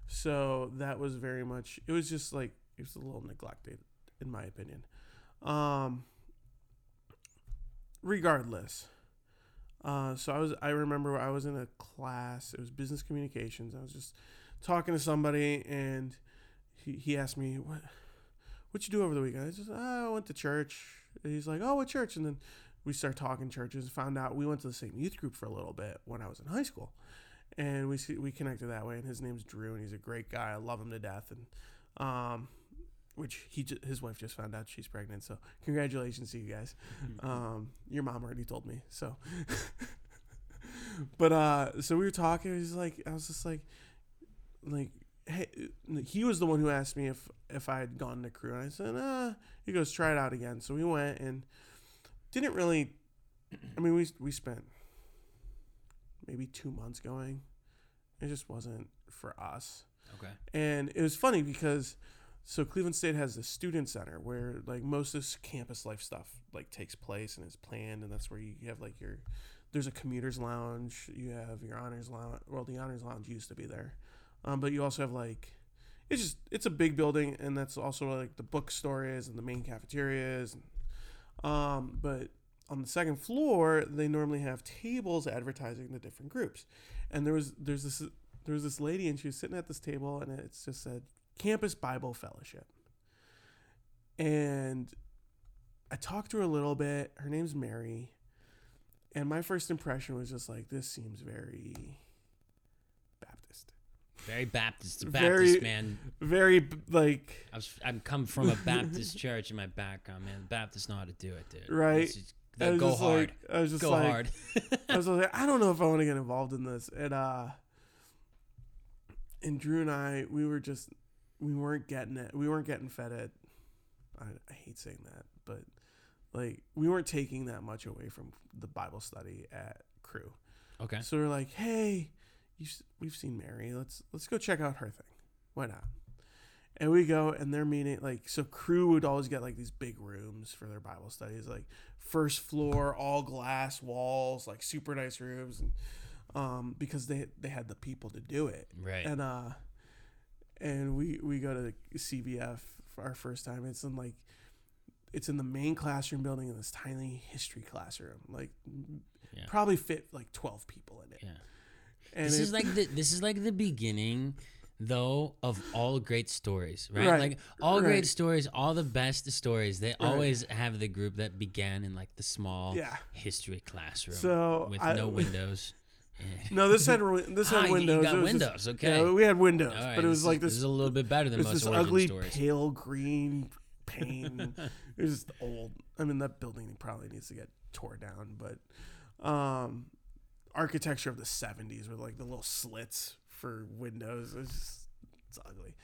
So that was very much. It was just like it was a little neglected, in my opinion. Um. Regardless, uh, so I was. I remember I was in a class. It was business communications. I was just talking to somebody, and he, he asked me what what you do over the weekend. I just oh, I went to church. He's like, oh, what church? And then we start talking churches. Found out we went to the same youth group for a little bit when I was in high school, and we see, we connected that way. And his name's Drew, and he's a great guy. I love him to death. And um, which he his wife just found out she's pregnant. So congratulations to you guys. [laughs] Um, your mom already told me. So, [laughs] but uh, so we were talking. He's like, I was just like, like, hey, he was the one who asked me if if I had gone to Cru, and I said, uh. He goes, try it out again. So we went and didn't really. I mean, we we spent maybe two months going. It just wasn't. for us. Okay. And it was funny because so Cleveland State has the student center where like most of this campus life stuff like takes place and is planned and that's where you have like your there's a commuters lounge, you have your honors lounge well the honors lounge used to be there. Um, but you also have like it's just it's a big building and that's also where, like the bookstore is and the main cafeteria is. Um, but on the second floor they normally have tables advertising the different groups. And there was there's this there was this lady and she was sitting at this table and it just said campus bible fellowship and i talked to her a little bit her name's mary and my first impression was just like this seems very baptist Very Baptist, Baptist Very- man. very like I was I'm come from a Baptist [laughs] church in my background, man. Baptists know how to do it, dude. Right. It's just- I was go just hard. like i was just go like hard. I was like, I don't know if I want to get involved in this. And uh and Drew and I, we were just we weren't getting it. We weren't getting fed it. I, I hate saying that, but like we weren't taking that much away from the Bible study at Cru. okay. So we're like, hey, you, we've seen Mary. Let's let's go check out her thing. Why not? And we go, and they're meeting like so. Cru would always get like these big rooms for their Bible studies, like first floor, all glass walls, like super nice rooms, and um, because they they had the people to do it. Right. And uh, and we we go to the CBF for our first time. It's in like, it's in the main classroom building in this tiny history classroom. Like, Yeah. probably fit like twelve people in it. yeah. And this is like the this is like the beginning though of all great stories right, Right, like all right. great stories all the best stories they always have the group that began in like the small Yeah. history classroom So, with I- no [laughs] windows No, this had this [laughs] Ah, had you- windows. You got was just- windows, okay. Yeah, we had windows, right, but it was this like this. This is a little bit better than most this origin ugly stories. pale green paint. [laughs] it was just old. I mean, that building probably needs to get tore down, but um, architecture of the '70s with like the little slits for windows. It's just, it's ugly.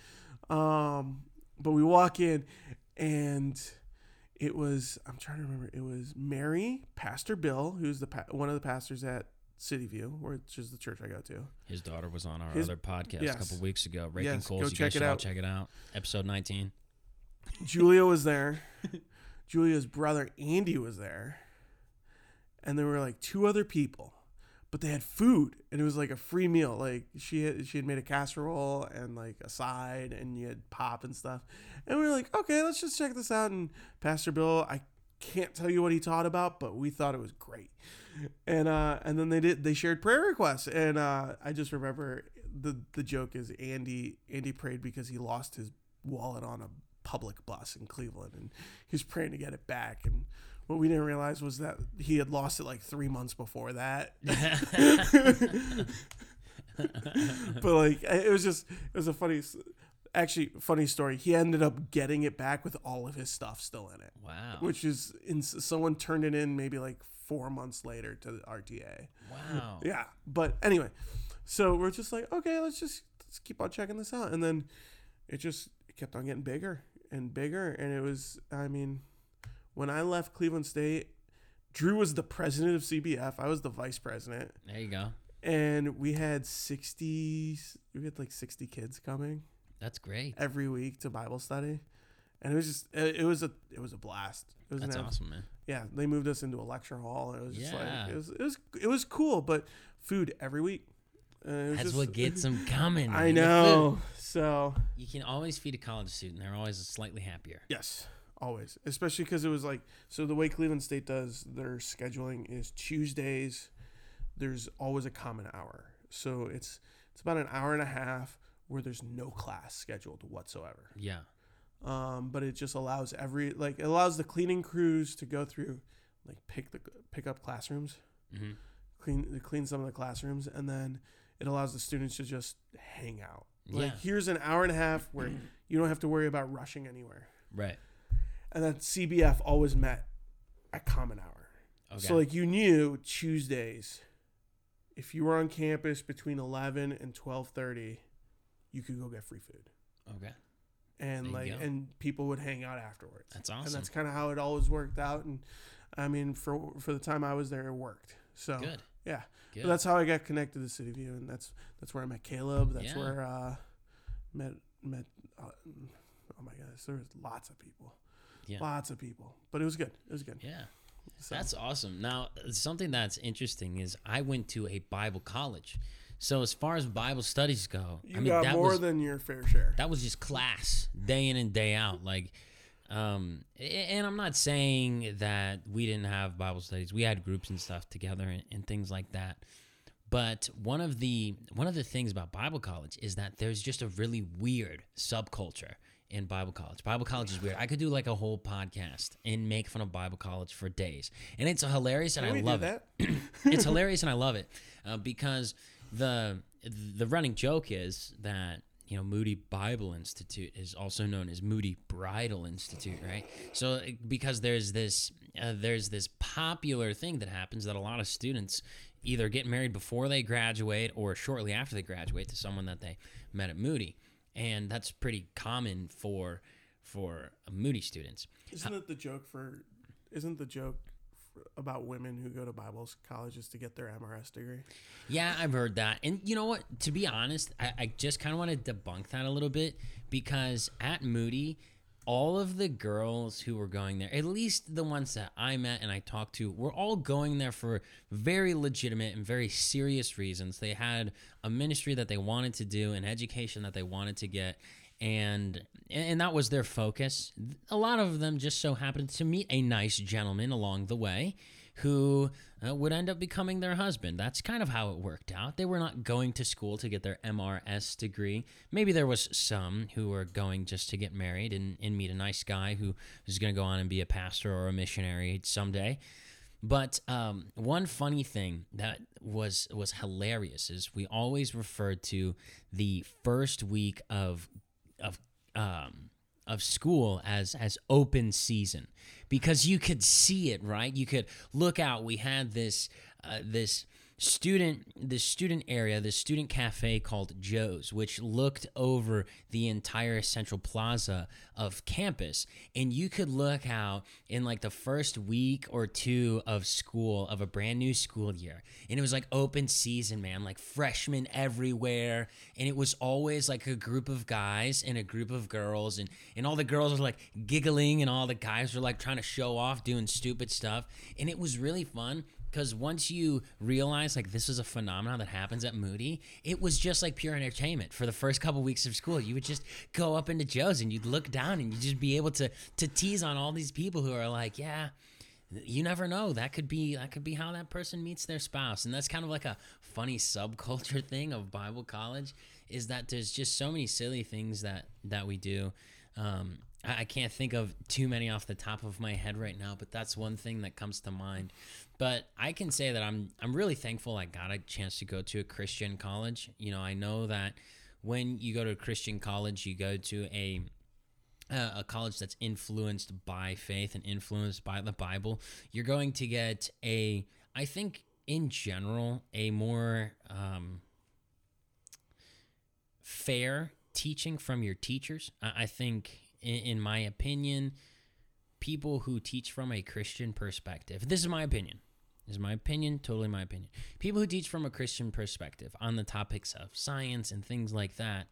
Um, but we walk in, and it was I'm trying to remember. It was Mary, Pastor Bill, who's the pa- one of the pastors at City View, which is the church I go to. His daughter was on our His- other podcast yes. a couple weeks ago. Raking Yes, Coals. go you check guys it should out. check it out. Episode 19. Julia was there. [laughs] Julia's brother Andy was there. And there were like two other people. But they had food and it was like a free meal. Like she had she had made a casserole and like a side and you had pop and stuff. And we were like, okay, let's just check this out. And Pastor Bill, I can't tell you what he taught about, but we thought it was great. And uh and then they did they shared prayer requests. And uh I just remember the the joke is Andy Andy prayed because he lost his wallet on a public bus in Cleveland and he was praying to get it back and what we didn't realize was that he had lost it like three months before that [laughs] [laughs] but like it was just it was a funny actually funny story he ended up getting it back with all of his stuff still in it Wow. which is in, someone turned it in maybe like four months later to the rta wow. yeah. But anyway, so we're just like, okay, let's just let's keep on checking this out. And then it just it kept on getting bigger and bigger. And it was, I mean, when I left Cleveland State, Drew was the president of CBF. I was the vice president. There you go. And we had 60, we had like 60 kids coming That's great. every week to Bible study. And it was just, it, it was a, it was a blast. It was an That's ab- awesome, man. yeah, they moved us into a lecture hall. And it was just Yeah. like it was it was it was cool, but food every week. Uh, it was That's just- what gets them [laughs] coming. I man, the food. know. So You can always feed a college student. They're always slightly happier. yes, always, especially because it was like so. The way Cleveland State does their scheduling is Tuesdays. There's always a common hour, so it's it's about an hour and a half where there's no class scheduled whatsoever. Yeah. um, but it just allows every like it allows the cleaning crews to go through like pick the pick up classrooms hmm clean clean some of the classrooms and then it allows the students to just hang out like Yeah. here's an hour and a half where you don't have to worry about rushing anywhere Right. And then cbf always met at common hour Okay. so like you knew tuesdays if you were on campus between 11 and 12.30 you could go get free food okay. and There like and people would hang out afterwards That's awesome. and that's kind of how it always worked out and i mean for for the time i was there it worked so Good. Yeah, Good. but that's how I got connected to City View, and that's that's where I met Caleb. That's Yeah. where uh, met met. Uh, oh my gosh, there was lots of people, Yeah. lots of people, but it was good. It was good. yeah. So, That's awesome. Now, something that's interesting is I went to a Bible college. So as far as Bible studies go, you I mean got that more was than your fair share. that was just class day in and day out like um and i'm not saying that we didn't have bible studies we had groups and stuff together and, and things like that but one of the one of the things about bible college is that there's just a really weird subculture in bible college. Bible college is weird. I could do like a whole podcast and make fun of bible college for days. And it's hilarious and Can i love it. [clears throat] it's hilarious and I love it uh, because the the running joke is that you know Moody Bible Institute is also known as Moody Bridal Institute, right? So uh, because there's this uh, there's this popular thing that happens that a lot of students either get married before they graduate or shortly after they graduate to someone that they met at Moody, and that's pretty common for for Moody students. Isn't it the joke for? Isn't the joke about women who go to Bible colleges to get their MRS degree? Yeah, I've heard that. And you know what? To be honest, I, I just kind of want to debunk that a little bit because at Moody, all of the girls who were going there, at least the ones that I met and I talked to, were all going there for very legitimate and very serious reasons. They had a ministry that they wanted to do, an education that they wanted to get. And and that was their focus. A lot of them just so happened to meet a nice gentleman along the way who uh, would end up becoming their husband. That's kind of how it worked out. They were not going to school to get their MRS degree. Maybe there was some who were going just to get married and, and meet a nice guy who was going to go on and be a pastor or a missionary someday. But um, one funny thing that was was hilarious is we always referred to the first week of of um, of school as as open season. Because you could see it right? You could look out we had this uh, this student the student area the student cafe called joe's which looked over the entire central plaza of campus. And you could look out in like the first week or two of school of a brand new school year. And it was like open season man like freshmen everywhere. And it was always like a group of guys and a group of girls. And and all the girls were like giggling and all the guys were like trying to show off doing stupid stuff. And it was really fun because once you realize like this is a phenomenon that happens at Moody, it was just like pure entertainment for the first couple weeks of school. You would just go up into Joe's and you'd look down and you'd just be able to to tease on all these people who are like, yeah, you never know. That could be that could be how that person meets their spouse, and that's kind of like a funny subculture [laughs] thing of Bible college. Is that there's just so many silly things that that we do. Um, I, can't think of too many off the top of my head right now, but that's one thing that comes to mind. But I can say that I'm I'm really thankful I got a chance to go to a Christian college. You know, I know that when you go to a Christian college, you go to a a college that's influenced by faith and influenced by the Bible, you're going to get a, I think, in general, a more um, fair teaching from your teachers. I, I think, in, in my opinion, people who teach from a Christian perspective, this is my opinion. This is my opinion, totally my opinion. People who teach from a Christian perspective on the topics of science and things like that,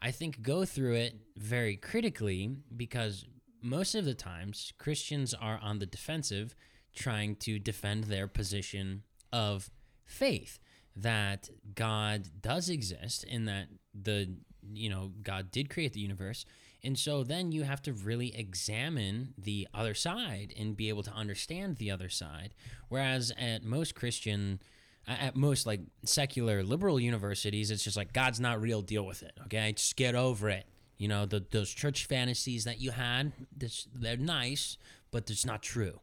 I think go through it very critically because most of the times Christians are on the defensive trying to defend their position of faith that God does exist and that the you know God did create the universe and so then you have to really examine the other side and be able to understand the other side. Whereas at most Christian at most like secular liberal universities it's just like god's not real deal with it okay? Just get over it. You know the, those church fantasies that you had this, they're nice but it's not true.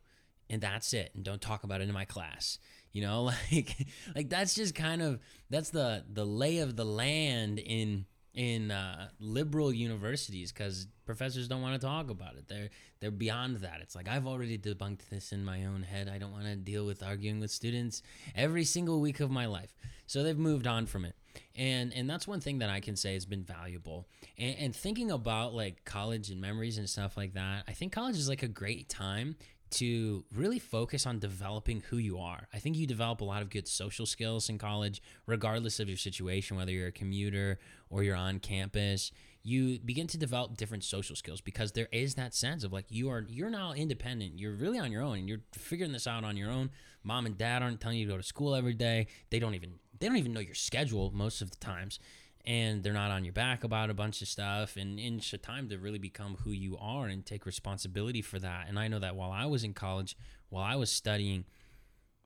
And that's it. And don't talk about it in my class. You know [laughs] like like that's just kind of that's the the lay of the land in in uh, liberal universities because professors don't want to talk about it. They're they're beyond that. It's like I've already debunked this in my own head. I don't want to deal with arguing with students every single week of my life. So they've moved on from it, and and that's one thing that I can say has been valuable. And, and thinking about like college and memories and stuff like that, I think college is like a great time to really focus on developing who you are. I think you develop a lot of good social skills in college, regardless of your situation, whether you're a commuter or you're on campus. You begin to develop different social skills because there is that sense of like you are you're now independent. You're really on your own and you're figuring this out on your own. Mom and dad aren't telling you to go to school every day. They don't even they don't even know your schedule most of the times and they're not on your back about a bunch of stuff and it's a time to really become who you are and take responsibility for that and i know that while i was in college while i was studying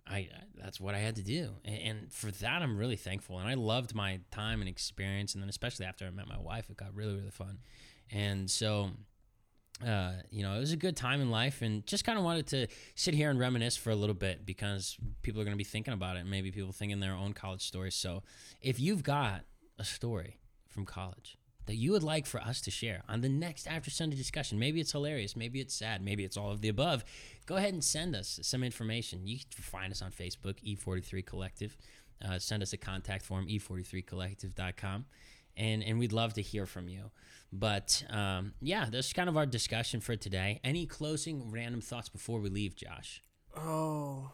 i that's what i had to do and, and for that i'm really thankful and i loved my time and experience and then especially after i met my wife it got really really fun and so uh, you know, it was a good time in life, and just kind of wanted to sit here and reminisce for a little bit because people are going to be thinking about it. Maybe people thinking their own college stories. So, if you've got a story from college that you would like for us to share on the next After Sunday discussion. Maybe it's hilarious, maybe it's sad, maybe it's all of the above. Go ahead and send us some information. You can find us on Facebook, E43 Collective. Uh, send us a contact form, e43collective.com. And, and we'd love to hear from you. But um, yeah, that's kind of our discussion for today. Any closing random thoughts before we leave, Josh? Oh.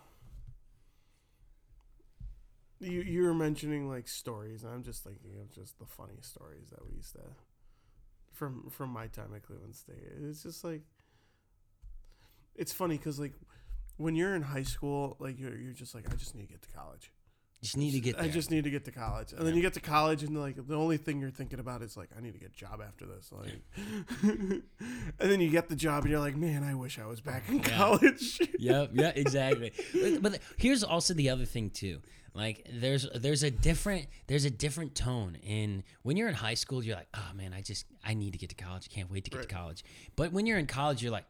You you were mentioning like stories. And I'm just thinking of just the funny stories that we used to from from my time at Cleveland State. It's just like it's funny because like when you're in high school, like you're you're just like I just need to get to college. Just need to get there. I just need to get to college, and then you get to college, and like the only thing you're thinking about is like I need to get a job after this, like, [laughs] and then you get the job, and you're like, man, I wish I was back in Yeah. college. [laughs] yep, yeah, exactly. But, but here's also the other thing too. Like there's there's a different there's a different tone in when you're in high school. You're like, oh man, I just I need to get to college. I can't wait to get Right. to college. But when you're in college, you're like,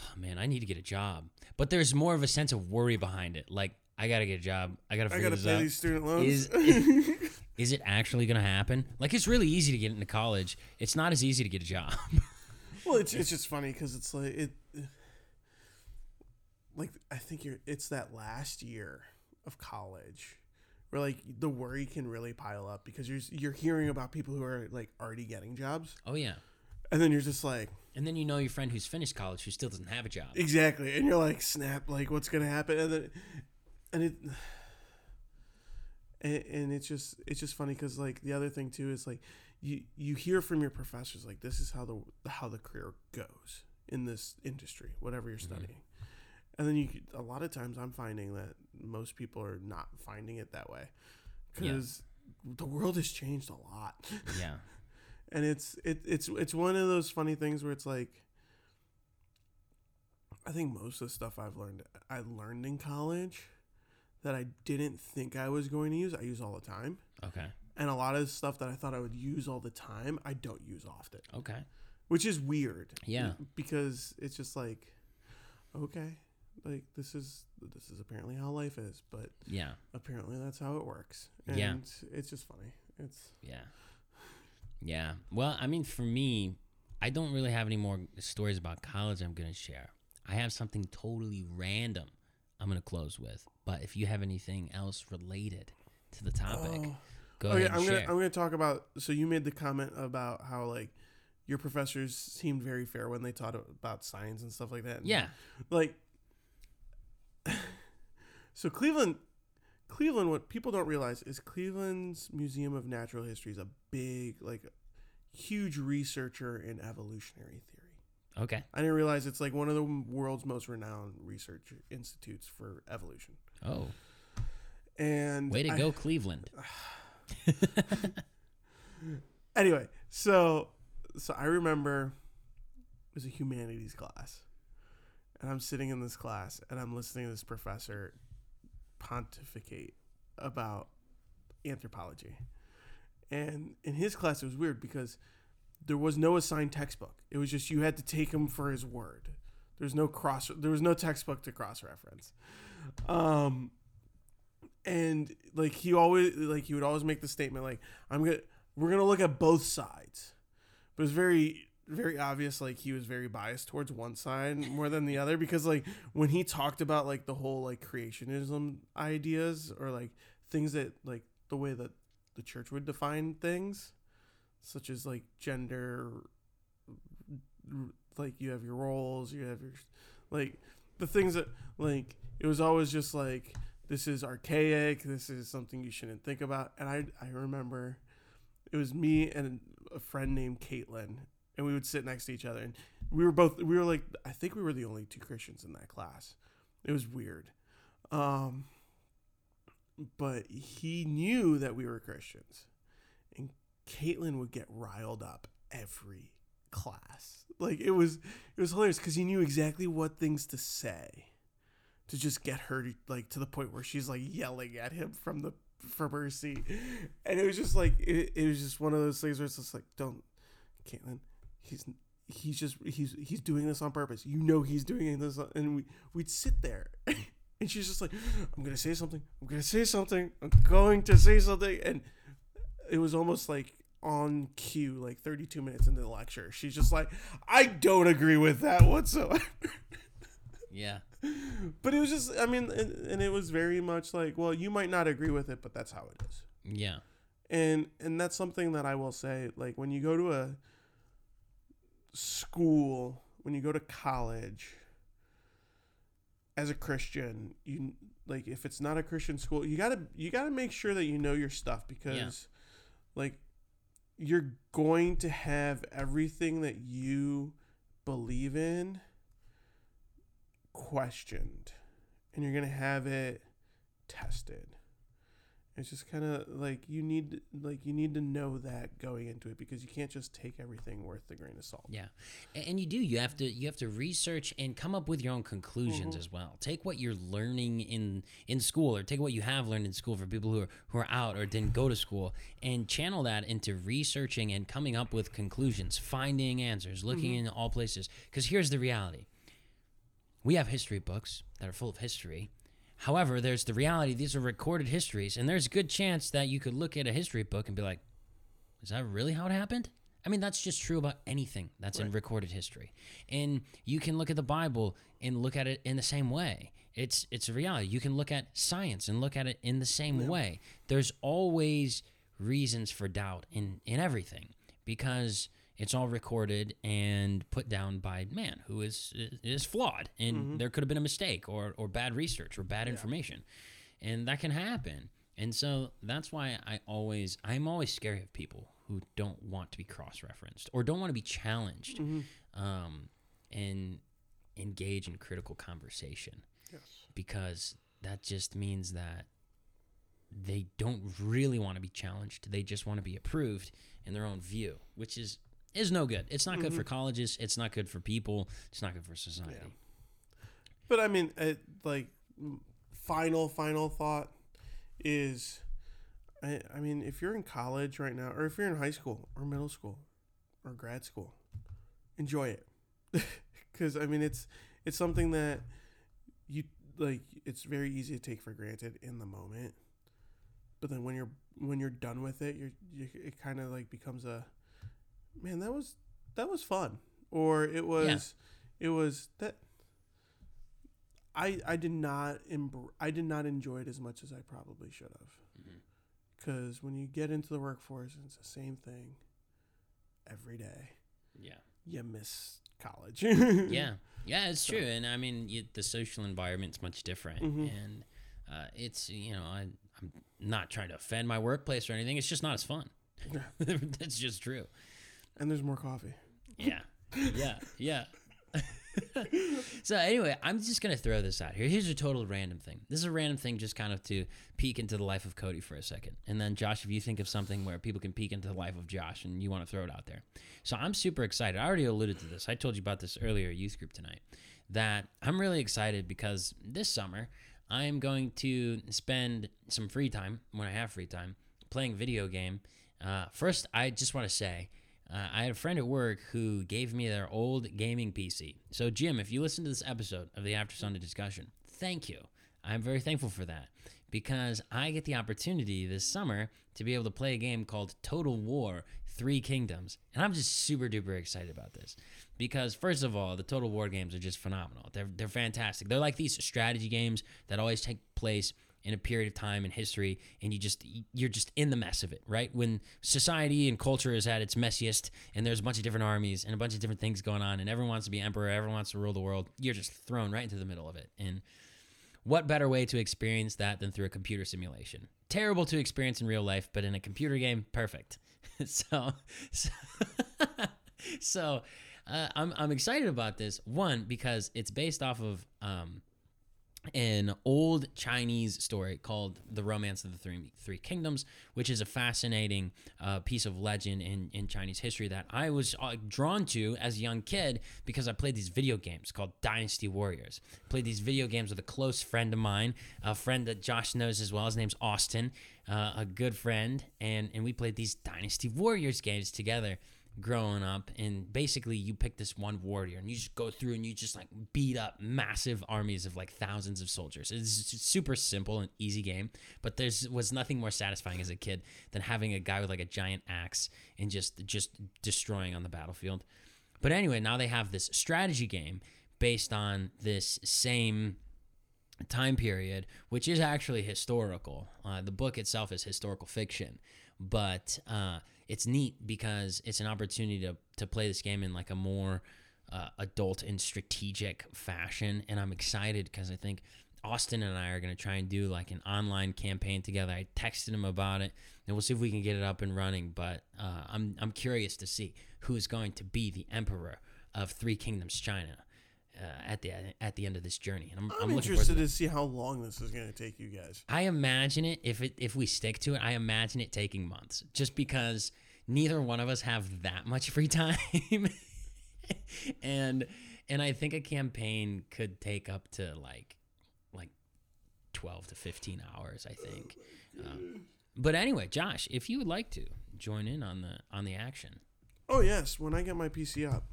oh man, I need to get a job. But there's more of a sense of worry behind it. Like I gotta get a job. I gotta I figure gotta this pay out. these student loans. Is- [laughs] Is it actually gonna happen? Like it's really easy to get into college. It's not as easy to get a job. [laughs] well, it's it's just funny because it's like it, like I think you're it's that last year of college where like the worry can really pile up because you're you're hearing about people who are like already getting jobs, oh yeah. and then you're just like And then you know your friend who's finished college who still doesn't have a job. exactly, and you're like snap, like what's gonna happen, and then and it. [sighs] And, and it's just it's just funny because like the other thing too is like you you hear from your professors like this is how the how the career goes in this industry whatever you're mm-hmm. studying and then you a lot of times i'm finding that most people are not finding it that way Yeah. because the world has changed a lot Yeah. [laughs] and it's it, it's it's one of those funny things where it's like i think most of the stuff i've learned i learned in college that i didn't think i was going to use i use all the time Okay. and a lot of the stuff that i thought i would use all the time i don't use often Okay. which is weird Yeah. because it's just like okay like this is this is apparently how life is but Yeah. apparently that's how it works and Yeah. it's just funny it's Yeah. Yeah. Well, I mean, for me, I don't really have any more stories about college I'm going to share. I have something totally random I'm going to close with. But if you have anything else related to the topic, Oh. go okay ahead and i'm gonna i'm gonna talk about so you made the comment about how like your professors seemed very fair when they taught about science and stuff like that yeah. like [laughs] so cleveland cleveland what people don't realize is cleveland's museum of natural history is a big like huge researcher in evolutionary theory Okay. i didn't realize it's like one of the world's most renowned research institutes for evolution Oh, and way to I- go, Cleveland. [sighs] [laughs] anyway so so i remember it was a humanities class and i'm sitting in this class and i'm listening to this professor pontificate about anthropology and in his class it was weird because there was no assigned textbook. It was just you had to take him for his word. There's no cross there was no textbook to cross reference um and like he always like he would always make the statement like i'm gonna we're gonna look at both sides. But it's very very obvious like he was very biased towards one side more than the other because like when he talked about like the whole like creationism ideas or like things that like the way that the church would define things such as like gender like you have your roles you have your like the things that like it was always just like this is archaic. This is something you shouldn't think about. And I I remember it was me and a friend named Caitlin, and we would sit next to each other, and we were both we were like I think we were the only two Christians in that class. It was weird. Um, but he knew that we were Christians, Caitlin would get riled up every class. Like it was it was hilarious because he knew exactly what things to say to just get her to, like to the point where she's like yelling at him from the from her seat, and it was just like it, it was just one of those things where it's just like don't, Caitlin, he's he's just he's he's doing this on purpose. You know he's doing this, and we we'd sit there. [laughs] And she's just like, I'm gonna say something. I'm gonna say something. I'm going to say something. And it was almost like on cue, like 32 minutes into the lecture. She's just like, I don't agree with that whatsoever. [laughs] Yeah. but it was just, I mean, and, and it was very much like, well, you might not agree with it, but that's how it is. Yeah. And and that's something that I will say, like when you go to a school, when you go to college, as a Christian, you like if it's not a Christian school, you gotta you gotta make sure that you know your stuff because, Yeah. like, you're going to have everything that you believe in questioned, and you're gonna have it tested. It's just kind of like you need like you need to know that going into it because you can't just take everything worth the grain of salt. Yeah, and you do. You have to. You have to research and come up with your own conclusions mm-hmm. as well. Take what you're learning in in school, or take what you have learned in school for people who are who are out or didn't go to school, and channel that into researching and coming up with conclusions, finding answers, looking mm-hmm. in all places. Because here's the reality: we have history books that are full of history. However, there's the reality; these are recorded histories, and there's a good chance that you could look at a history book and be like, "Is that really how it happened?" I mean, that's just true about anything that's in recorded history. And you can look at the Bible and look at it in the same way. It's it's a reality. You can look at science and look at it in the same way. There's always reasons for doubt in in everything because it's all recorded and put down by man who is is flawed and there could have been a mistake or or bad research or bad information. And that can happen. And so that's why I always I'm always scary of people who don't want to be cross-referenced or don't want to be challenged um, and engage in critical conversation Yes. because that just means that they don't really want to be challenged. They just want to be approved in their own view, which is is no good. It's not good mm-hmm. for colleges. It's not good for people. It's not good for society. But I mean, it, like, final, final thought is, I, I mean, if you're in college right now, or if you're in high school, or middle school, or grad school, enjoy it, [laughs] because I mean, it's it's something that you like. It's very easy to take for granted in the moment, but then when you're when you're done with it, you're you, it kind of like becomes a man. That was that was fun, or it was it was that I I did not embr- I did not enjoy it as much as I probably should have. Because when you get into the workforce, it's the same thing every day. Yeah. You miss college. [laughs] Yeah. [laughs] Yeah, it's true. And I mean, you, the social environment's much different. And uh, it's, you know, I, I'm not trying to offend my workplace or anything. It's just not as fun. [laughs] That's just true. And there's more coffee. Yeah. Yeah. Yeah. [laughs] so anyway, I'm just gonna throw this out here. Here's a total random thing. This is a random thing, just kind of to peek into the life of Cody for a second, and then Josh, if you think of something where people can peek into the life of Josh, and you want to throw it out there. So I'm super excited. I already alluded to this. I told you about this earlier, youth group tonight. That I'm really excited because this summer I'm going to spend some free time when I have free time playing video game. Uh, first, I just want to say. Uh, I had a friend at work who gave me their old gaming PC. So, Jim, if you listen to this episode of the After Sunday discussion, thank you. I'm very thankful for that because I get the opportunity this summer to be able to play a game called Total War Three Kingdoms. And I'm just super duper excited about this because, first of all, the Total War games are just phenomenal. They're, they're fantastic. They're like these strategy games that always take place in a period of time in history and you just you're just in the mess of it right? When society and culture is at its messiest and there's a bunch of different armies and a bunch of different things going on and everyone wants to be emperor everyone wants to rule the world you're just thrown right into the middle of it. And what better way to experience that than through a computer simulation? Terrible to experience in real life but in a computer game perfect. [laughs] So so, [laughs] so uh, I'm, I'm excited about this one because it's based off of um, an old Chinese story called The Romance of the Three, Three Kingdoms, which is a fascinating uh, piece of legend in, in Chinese history that I was uh, drawn to as a young kid because I played these video games called Dynasty Warriors. played these video games with a close friend of mine, a friend that Josh knows as well. His name's Austin, uh, a good friend, and, and we played these Dynasty Warriors games together growing up and basically you pick this one warrior and you just go through and you just like beat up massive armies of like thousands of soldiers. It's super simple and easy game but there's was nothing more satisfying as a kid than having a guy with like a giant axe and just just destroying on the battlefield. But anyway now they have this strategy game based on this same time period which is actually historical. Uh, the book itself is historical fiction but uh, it's neat because it's an opportunity to to play this game in like a more uh, adult and strategic fashion, and I'm excited because I think Austin and I are going to try and do like an online campaign together. I texted him about it, and we'll see if we can get it up and running. But uh, I'm I'm curious to see who is going to be the emperor of Three Kingdoms China. Uh, at the at the end of this journey, and I'm, I'm, I'm interested to, to see how long this is going to take you guys. I imagine it if it if we stick to it, I imagine it taking months, just because neither one of us have that much free time, [laughs] and and I think a campaign could take up to like like twelve to fifteen hours. I think. Um, but anyway, Josh, if you would like to join in on the on the action, Oh yes, when I get my PC up,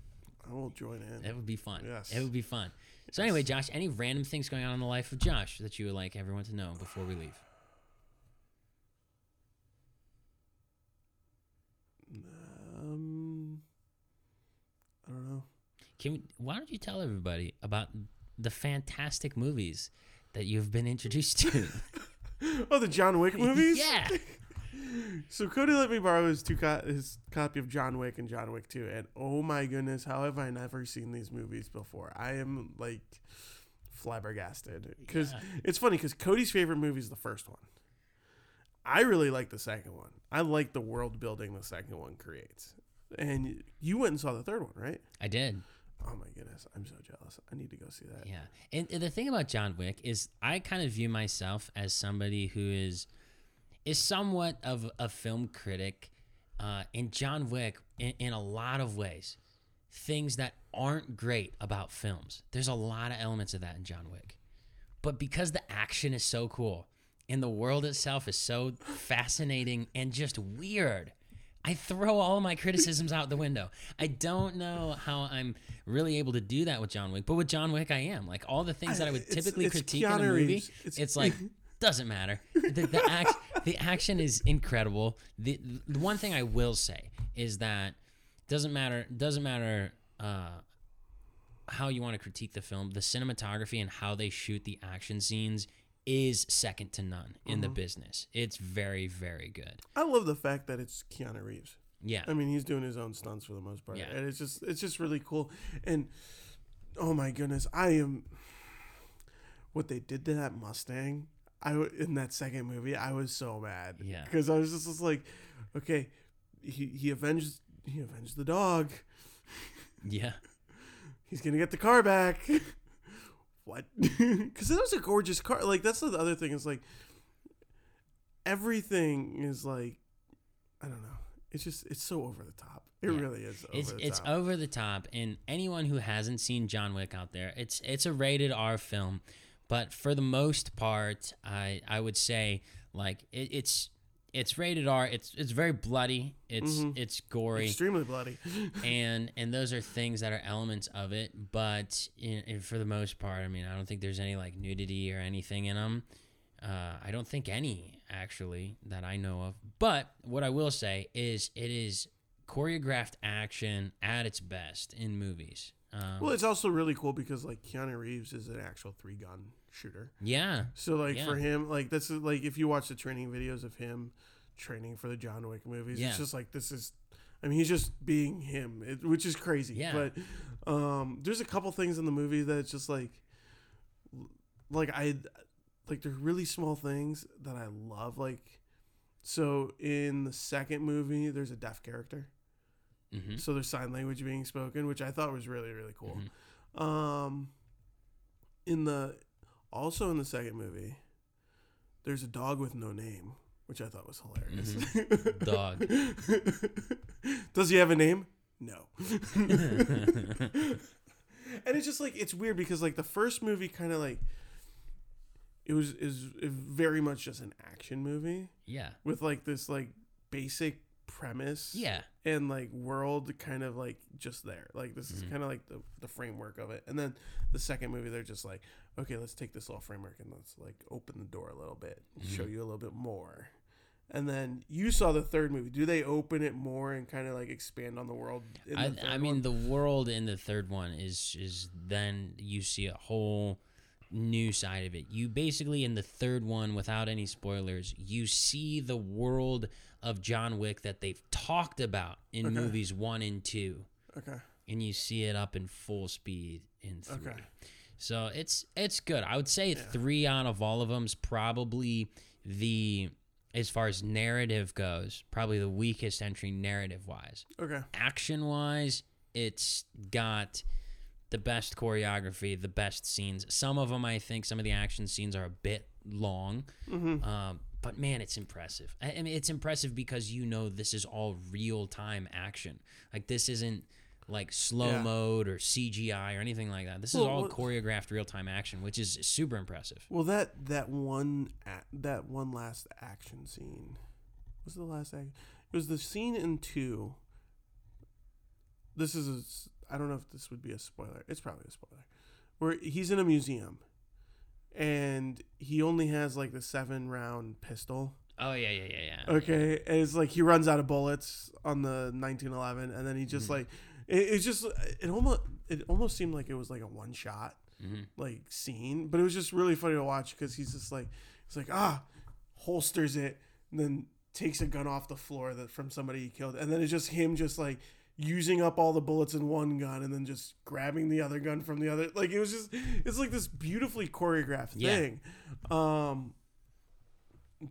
I will join in. it would be fun. Yes. It would be fun. So anyway, Josh, any random things going on in the life of Josh that you would like everyone to know before we leave? Um, I don't know. Can we, why don't you tell everybody about the fantastic movies that you've been introduced to? [laughs] Oh, the John Wick movies. yeah. [laughs] So Cody let me borrow his two co- his copy of John Wick and John Wick Two, and oh my goodness, how have I never seen these movies before? I am like flabbergasted because Yeah. it's funny because Cody's favorite movie is the first one. I really like the second one. I like the world building the second one creates. And you went and saw the third one, right? I did. Oh my goodness, I'm so jealous. I need to go see that. Yeah. And, and the thing about John Wick is I kind of view myself as somebody who is is somewhat of a film critic. Uh, and John Wick, in, in a lot of ways, things that aren't great about films. There's a lot of elements of that in John Wick. But because the action is so cool and the world itself is so fascinating and just weird, I throw all my criticisms out the window. I don't know how I'm really able to do that with John Wick, but with John Wick, I am. Like all the things that I would typically it's critique in a movie, Reeves. it's, It's- like [laughs] doesn't matter. The, the, [laughs] act, the action is incredible. The, the one thing I will say is that doesn't matter. Doesn't matter. Uh, how you want to critique the film, the cinematography and how they shoot the action scenes is second to none in the business. It's very, very good. I love the fact that it's Keanu Reeves. Yeah. I mean, he's doing his own stunts for the most part, Yeah. and it's just it's just really cool. And oh my goodness, I am what they did to that Mustang. I in that second movie, I was so mad. Yeah. because I was just, just like, okay, he he avenged he avenged the dog. Yeah. [laughs] He's gonna get the car back. [laughs] what? [laughs] Because that was a gorgeous car. Like that's the other thing. Is like everything is like I don't know. It's just it's so over the top. It Yeah. really is. Over It's it's top. over the top, and anyone who hasn't seen John Wick out there, it's it's a rated R film, but for the most part, I I would say like it, it's it's rated R. It's it's very bloody. It's Mhm. it's gory. extremely bloody. [laughs] and and those are things that are elements of it but in, in- for the most part i mean i don't think there's any like nudity or anything in them uh, i don't think any actually that i know of but what i will say is it is choreographed action at its best in movies Um, Well, it's also really cool because like Keanu Reeves is an actual three gun shooter. yeah, So like for him, like this is like if you watch the training videos of him training for the John Wick movies, Yeah. it's just like this is. I mean, he's just being him, it, which is crazy. Yeah. But um, there's a couple things in the movie that it's just like, like I, like they're really small things that I love. Like, so in the second movie, there's a deaf character, hmm so there's sign language being spoken, which I thought was really really cool. Mhm. Um, in the also in the second movie, there's a dog with no name, which I thought was hilarious. Mm-hmm. [laughs] Dog. Does he have a name? No. [laughs] and it's just like it's weird because like the first movie kind of like it was is very much just an action movie yeah, with like this like basic premise yeah, and like world kind of like just there like this is Mhm. kind of like the, the framework of it and then the second movie they're just like okay let's take this little framework and let's like open the door a little bit show Mhm. you a little bit more and then you saw the third movie do they open it more and kind of like expand on the world in I, the I mean, one? the world in the third one is is then you see a whole new side of it. You basically in the third one, without any spoilers, you see the world of John Wick that they've talked about in Okay. movies one and two, okay and you see it up in full speed in three. Okay. So it's it's good. I would say Yeah. three out of all of them's probably the as far as narrative goes, probably the weakest entry narrative wise okay action wise, it's got the best choreography, the best scenes. Some of them, I think, some of the action scenes are a bit long, mm-hmm. um, but man, it's impressive. I, I mean, it's impressive because you know this is all real time action. Like this isn't like slow Yeah. mode or CGI or anything like that. This is all what- choreographed real time action, which is super impressive. well that that one that one last action scene was the last act it was the scene in two this is I don't know if this would be a spoiler. It's probably a spoiler. Where he's in a museum and he only has like the seven round pistol. Oh yeah, yeah, yeah, yeah. Okay. And it's like he runs out of bullets on the 1911 and then he just Mhm. like it, it's just it almost it almost seemed like it was like a one shot hmm like scene, but it was just really funny to watch because he's just like he's like ah holsters it and then takes a gun off the floor that from somebody he killed and then it's just him just like using up all the bullets in one gun and then just grabbing the other gun from the other like it was just it's like this beautifully choreographed Yeah. thing um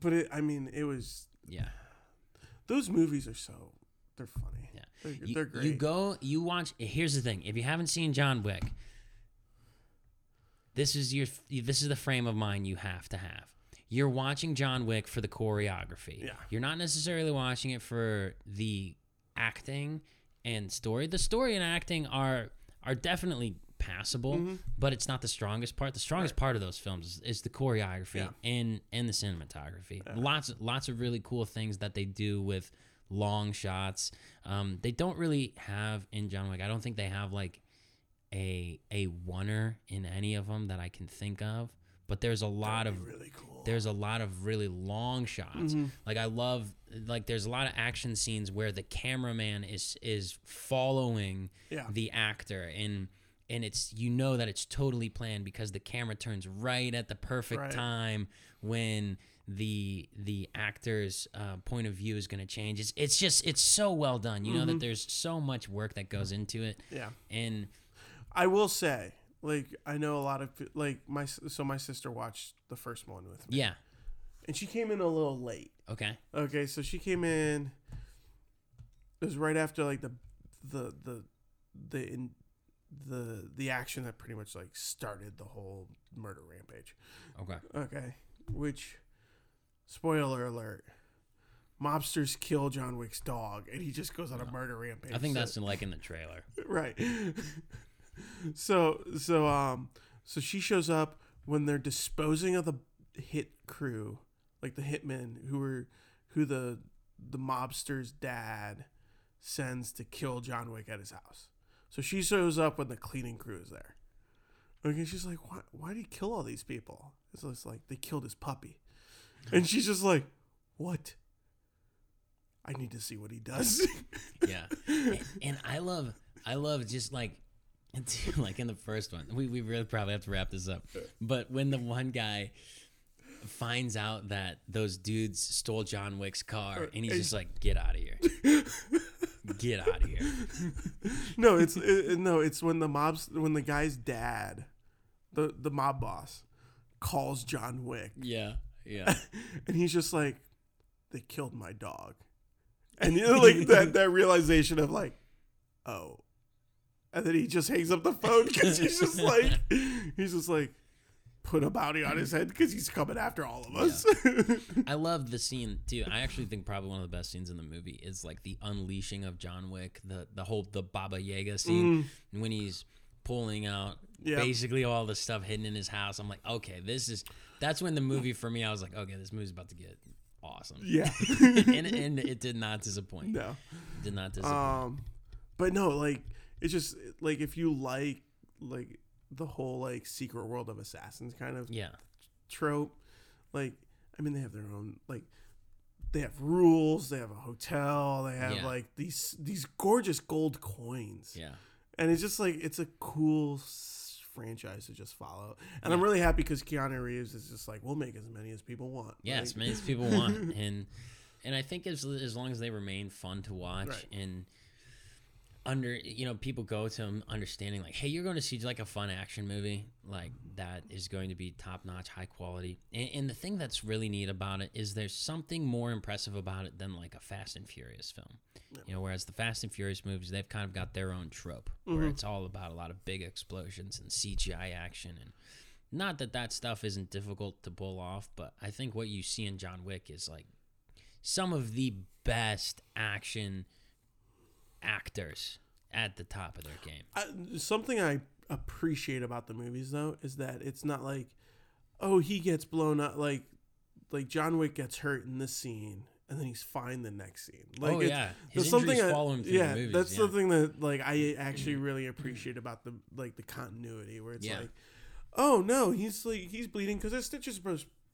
but it i mean it was Yeah. those movies are so they're funny Yeah. they're, You, they're great you go, you watch. Here's the thing: if you haven't seen John Wick, this is your this is the frame of mind you have to have. You're watching John Wick for the choreography. Yeah. You're not necessarily watching it for the acting and story. The story and acting are are definitely passable, Mhm. but it's not the strongest part. The strongest part of those films is, is the choreography Yeah. and and the cinematography. Yeah. Lots lots of really cool things that they do with long shots. Um, they don't really have in John Wick. I don't think they have like a a oner in any of them that I can think of. But there's a lot of really cool there's a lot of really long shots. Mhm. Like I love like there's a lot of action scenes where the cameraman is is following yeah the actor and and it's you know that it's totally planned because the camera turns right at the perfect Right. time when the the actor's uh, point of view is going to change. It's it's just it's so well done. You know that Mhm. there's so much work that goes into it, yeah and I will say, like, I know a lot of like my so my sister watched the first one with me, yeah, and she came in a little late. okay, Okay, so she came in. It was right after like the the the the in, the the action that pretty much like started the whole murder rampage. okay, Okay, which spoiler alert. Mobsters kill John Wick's dog, and he just goes on a murder rampage. I think So- that's in, like in the trailer. [laughs] right. [laughs] so so um so she shows up when they're disposing of the hit crew, like the hitmen who were who the the mobster's dad sends to kill John Wick at his house. So she shows up when the cleaning crew is there. Okay, she's like, why why did he kill all these people? It's like they killed his puppy. And she's just like, What? I need to see what he does. [laughs] Yeah, and, and I love I love just like [laughs] like in the first one, we, we really probably have to wrap this up. But when the one guy finds out that those dudes stole John Wick's car, and he's just like, "Get out of here! [laughs] Get out of here!" No, it's it, no, it's when the mobs when the guy's dad, the the mob boss, calls John Wick, Yeah, yeah, [laughs] and he's just like, "They killed my dog," and you know, like that that realization of like, oh, and then he just hangs up the phone because he's just like, [laughs] he's just like, put a bounty on his head because he's coming after all of us. [laughs] I love the scene too. I actually think probably one of the best scenes in the movie is like the unleashing of John Wick, the the whole the Baba Yaga scene mm. when he's pulling out Yep. basically all the stuff hidden in his house. I'm like, okay, this is that's when the movie for me. I was like, okay, this movie's about to get awesome. yeah, [laughs] and, and it did not disappoint. no. It did not disappoint. Um, but no, like it's just like if you like like the whole like secret world of assassins kind of yeah, trope, like I mean they have their own like they have rules, they have a hotel, they have Yeah. like these these gorgeous gold coins, yeah, and it's just like it's a cool franchise to just follow. And I'm really happy because Keanu Reeves is just like we'll make as many as people want. yeah. Like, As many as people want, [laughs] and and I think as as long as they remain fun to watch Right. and under you know people go to them understanding like hey you're going to see like a fun action movie like that is going to be top notch high quality. And, and the thing that's really neat about it is there's something more impressive about it than like a fast and furious film. You know whereas the fast and furious movies they've kind of got their own trope where mm-hmm. it's all about a lot of big explosions and cgi action and not that that stuff isn't difficult to pull off but i think what you see in john wick is like some of the best action actors at the top of their game. I, something I appreciate about the movies though is that it's not like, oh, he gets blown up like, like John Wick gets hurt in this scene and then he's fine the next scene. Like, oh yeah, there's his something I- follow him through yeah, the movies. that's yeah. something that like I actually really appreciate about the like the continuity where it's Yeah. like, oh no, he's like he's bleeding because his stitches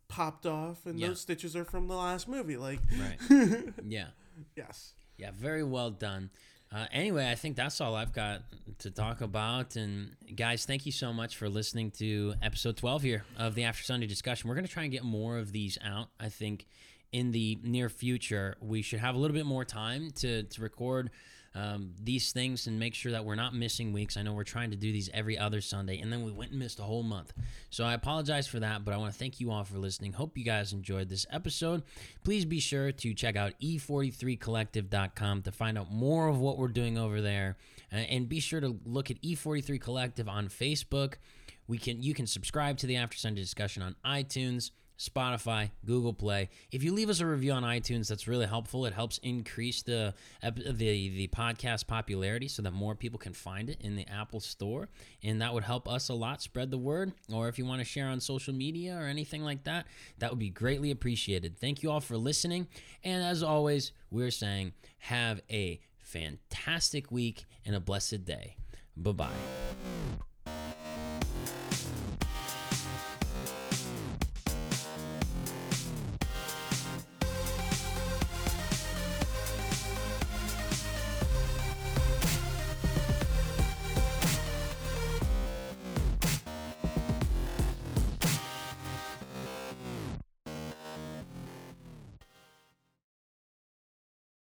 popped off and Yeah. those stitches are from the last movie. Like, right. [laughs] Yeah, yes, yeah, very well done. Uh, anyway, I think that's all I've got to talk about. And guys, thank you so much for listening to episode 12 here of the After Sunday discussion. We're going to try and get more of these out. I think in the near future, we should have a little bit more time to, to record um, these things and make sure that we're not missing weeks. I know we're trying to do these every other Sunday, and then we went and missed a whole month. So I apologize for that, but I want to thank you all for listening. Hope you guys enjoyed this episode. Please be sure to check out e43collective.com to find out more of what we're doing over there, and be sure to look at E43 Collective on Facebook. We can you can subscribe to the After Sunday discussion on iTunes. Spotify, Google Play. If you leave us a review on iTunes, that's really helpful. It helps increase the the the podcast popularity so that more people can find it in the Apple Store, and that would help us a lot. Spread the word, or if you want to share on social media or anything like that, that would be greatly appreciated. Thank you all for listening, and as always, we're saying have a fantastic week and a blessed day. Bye bye.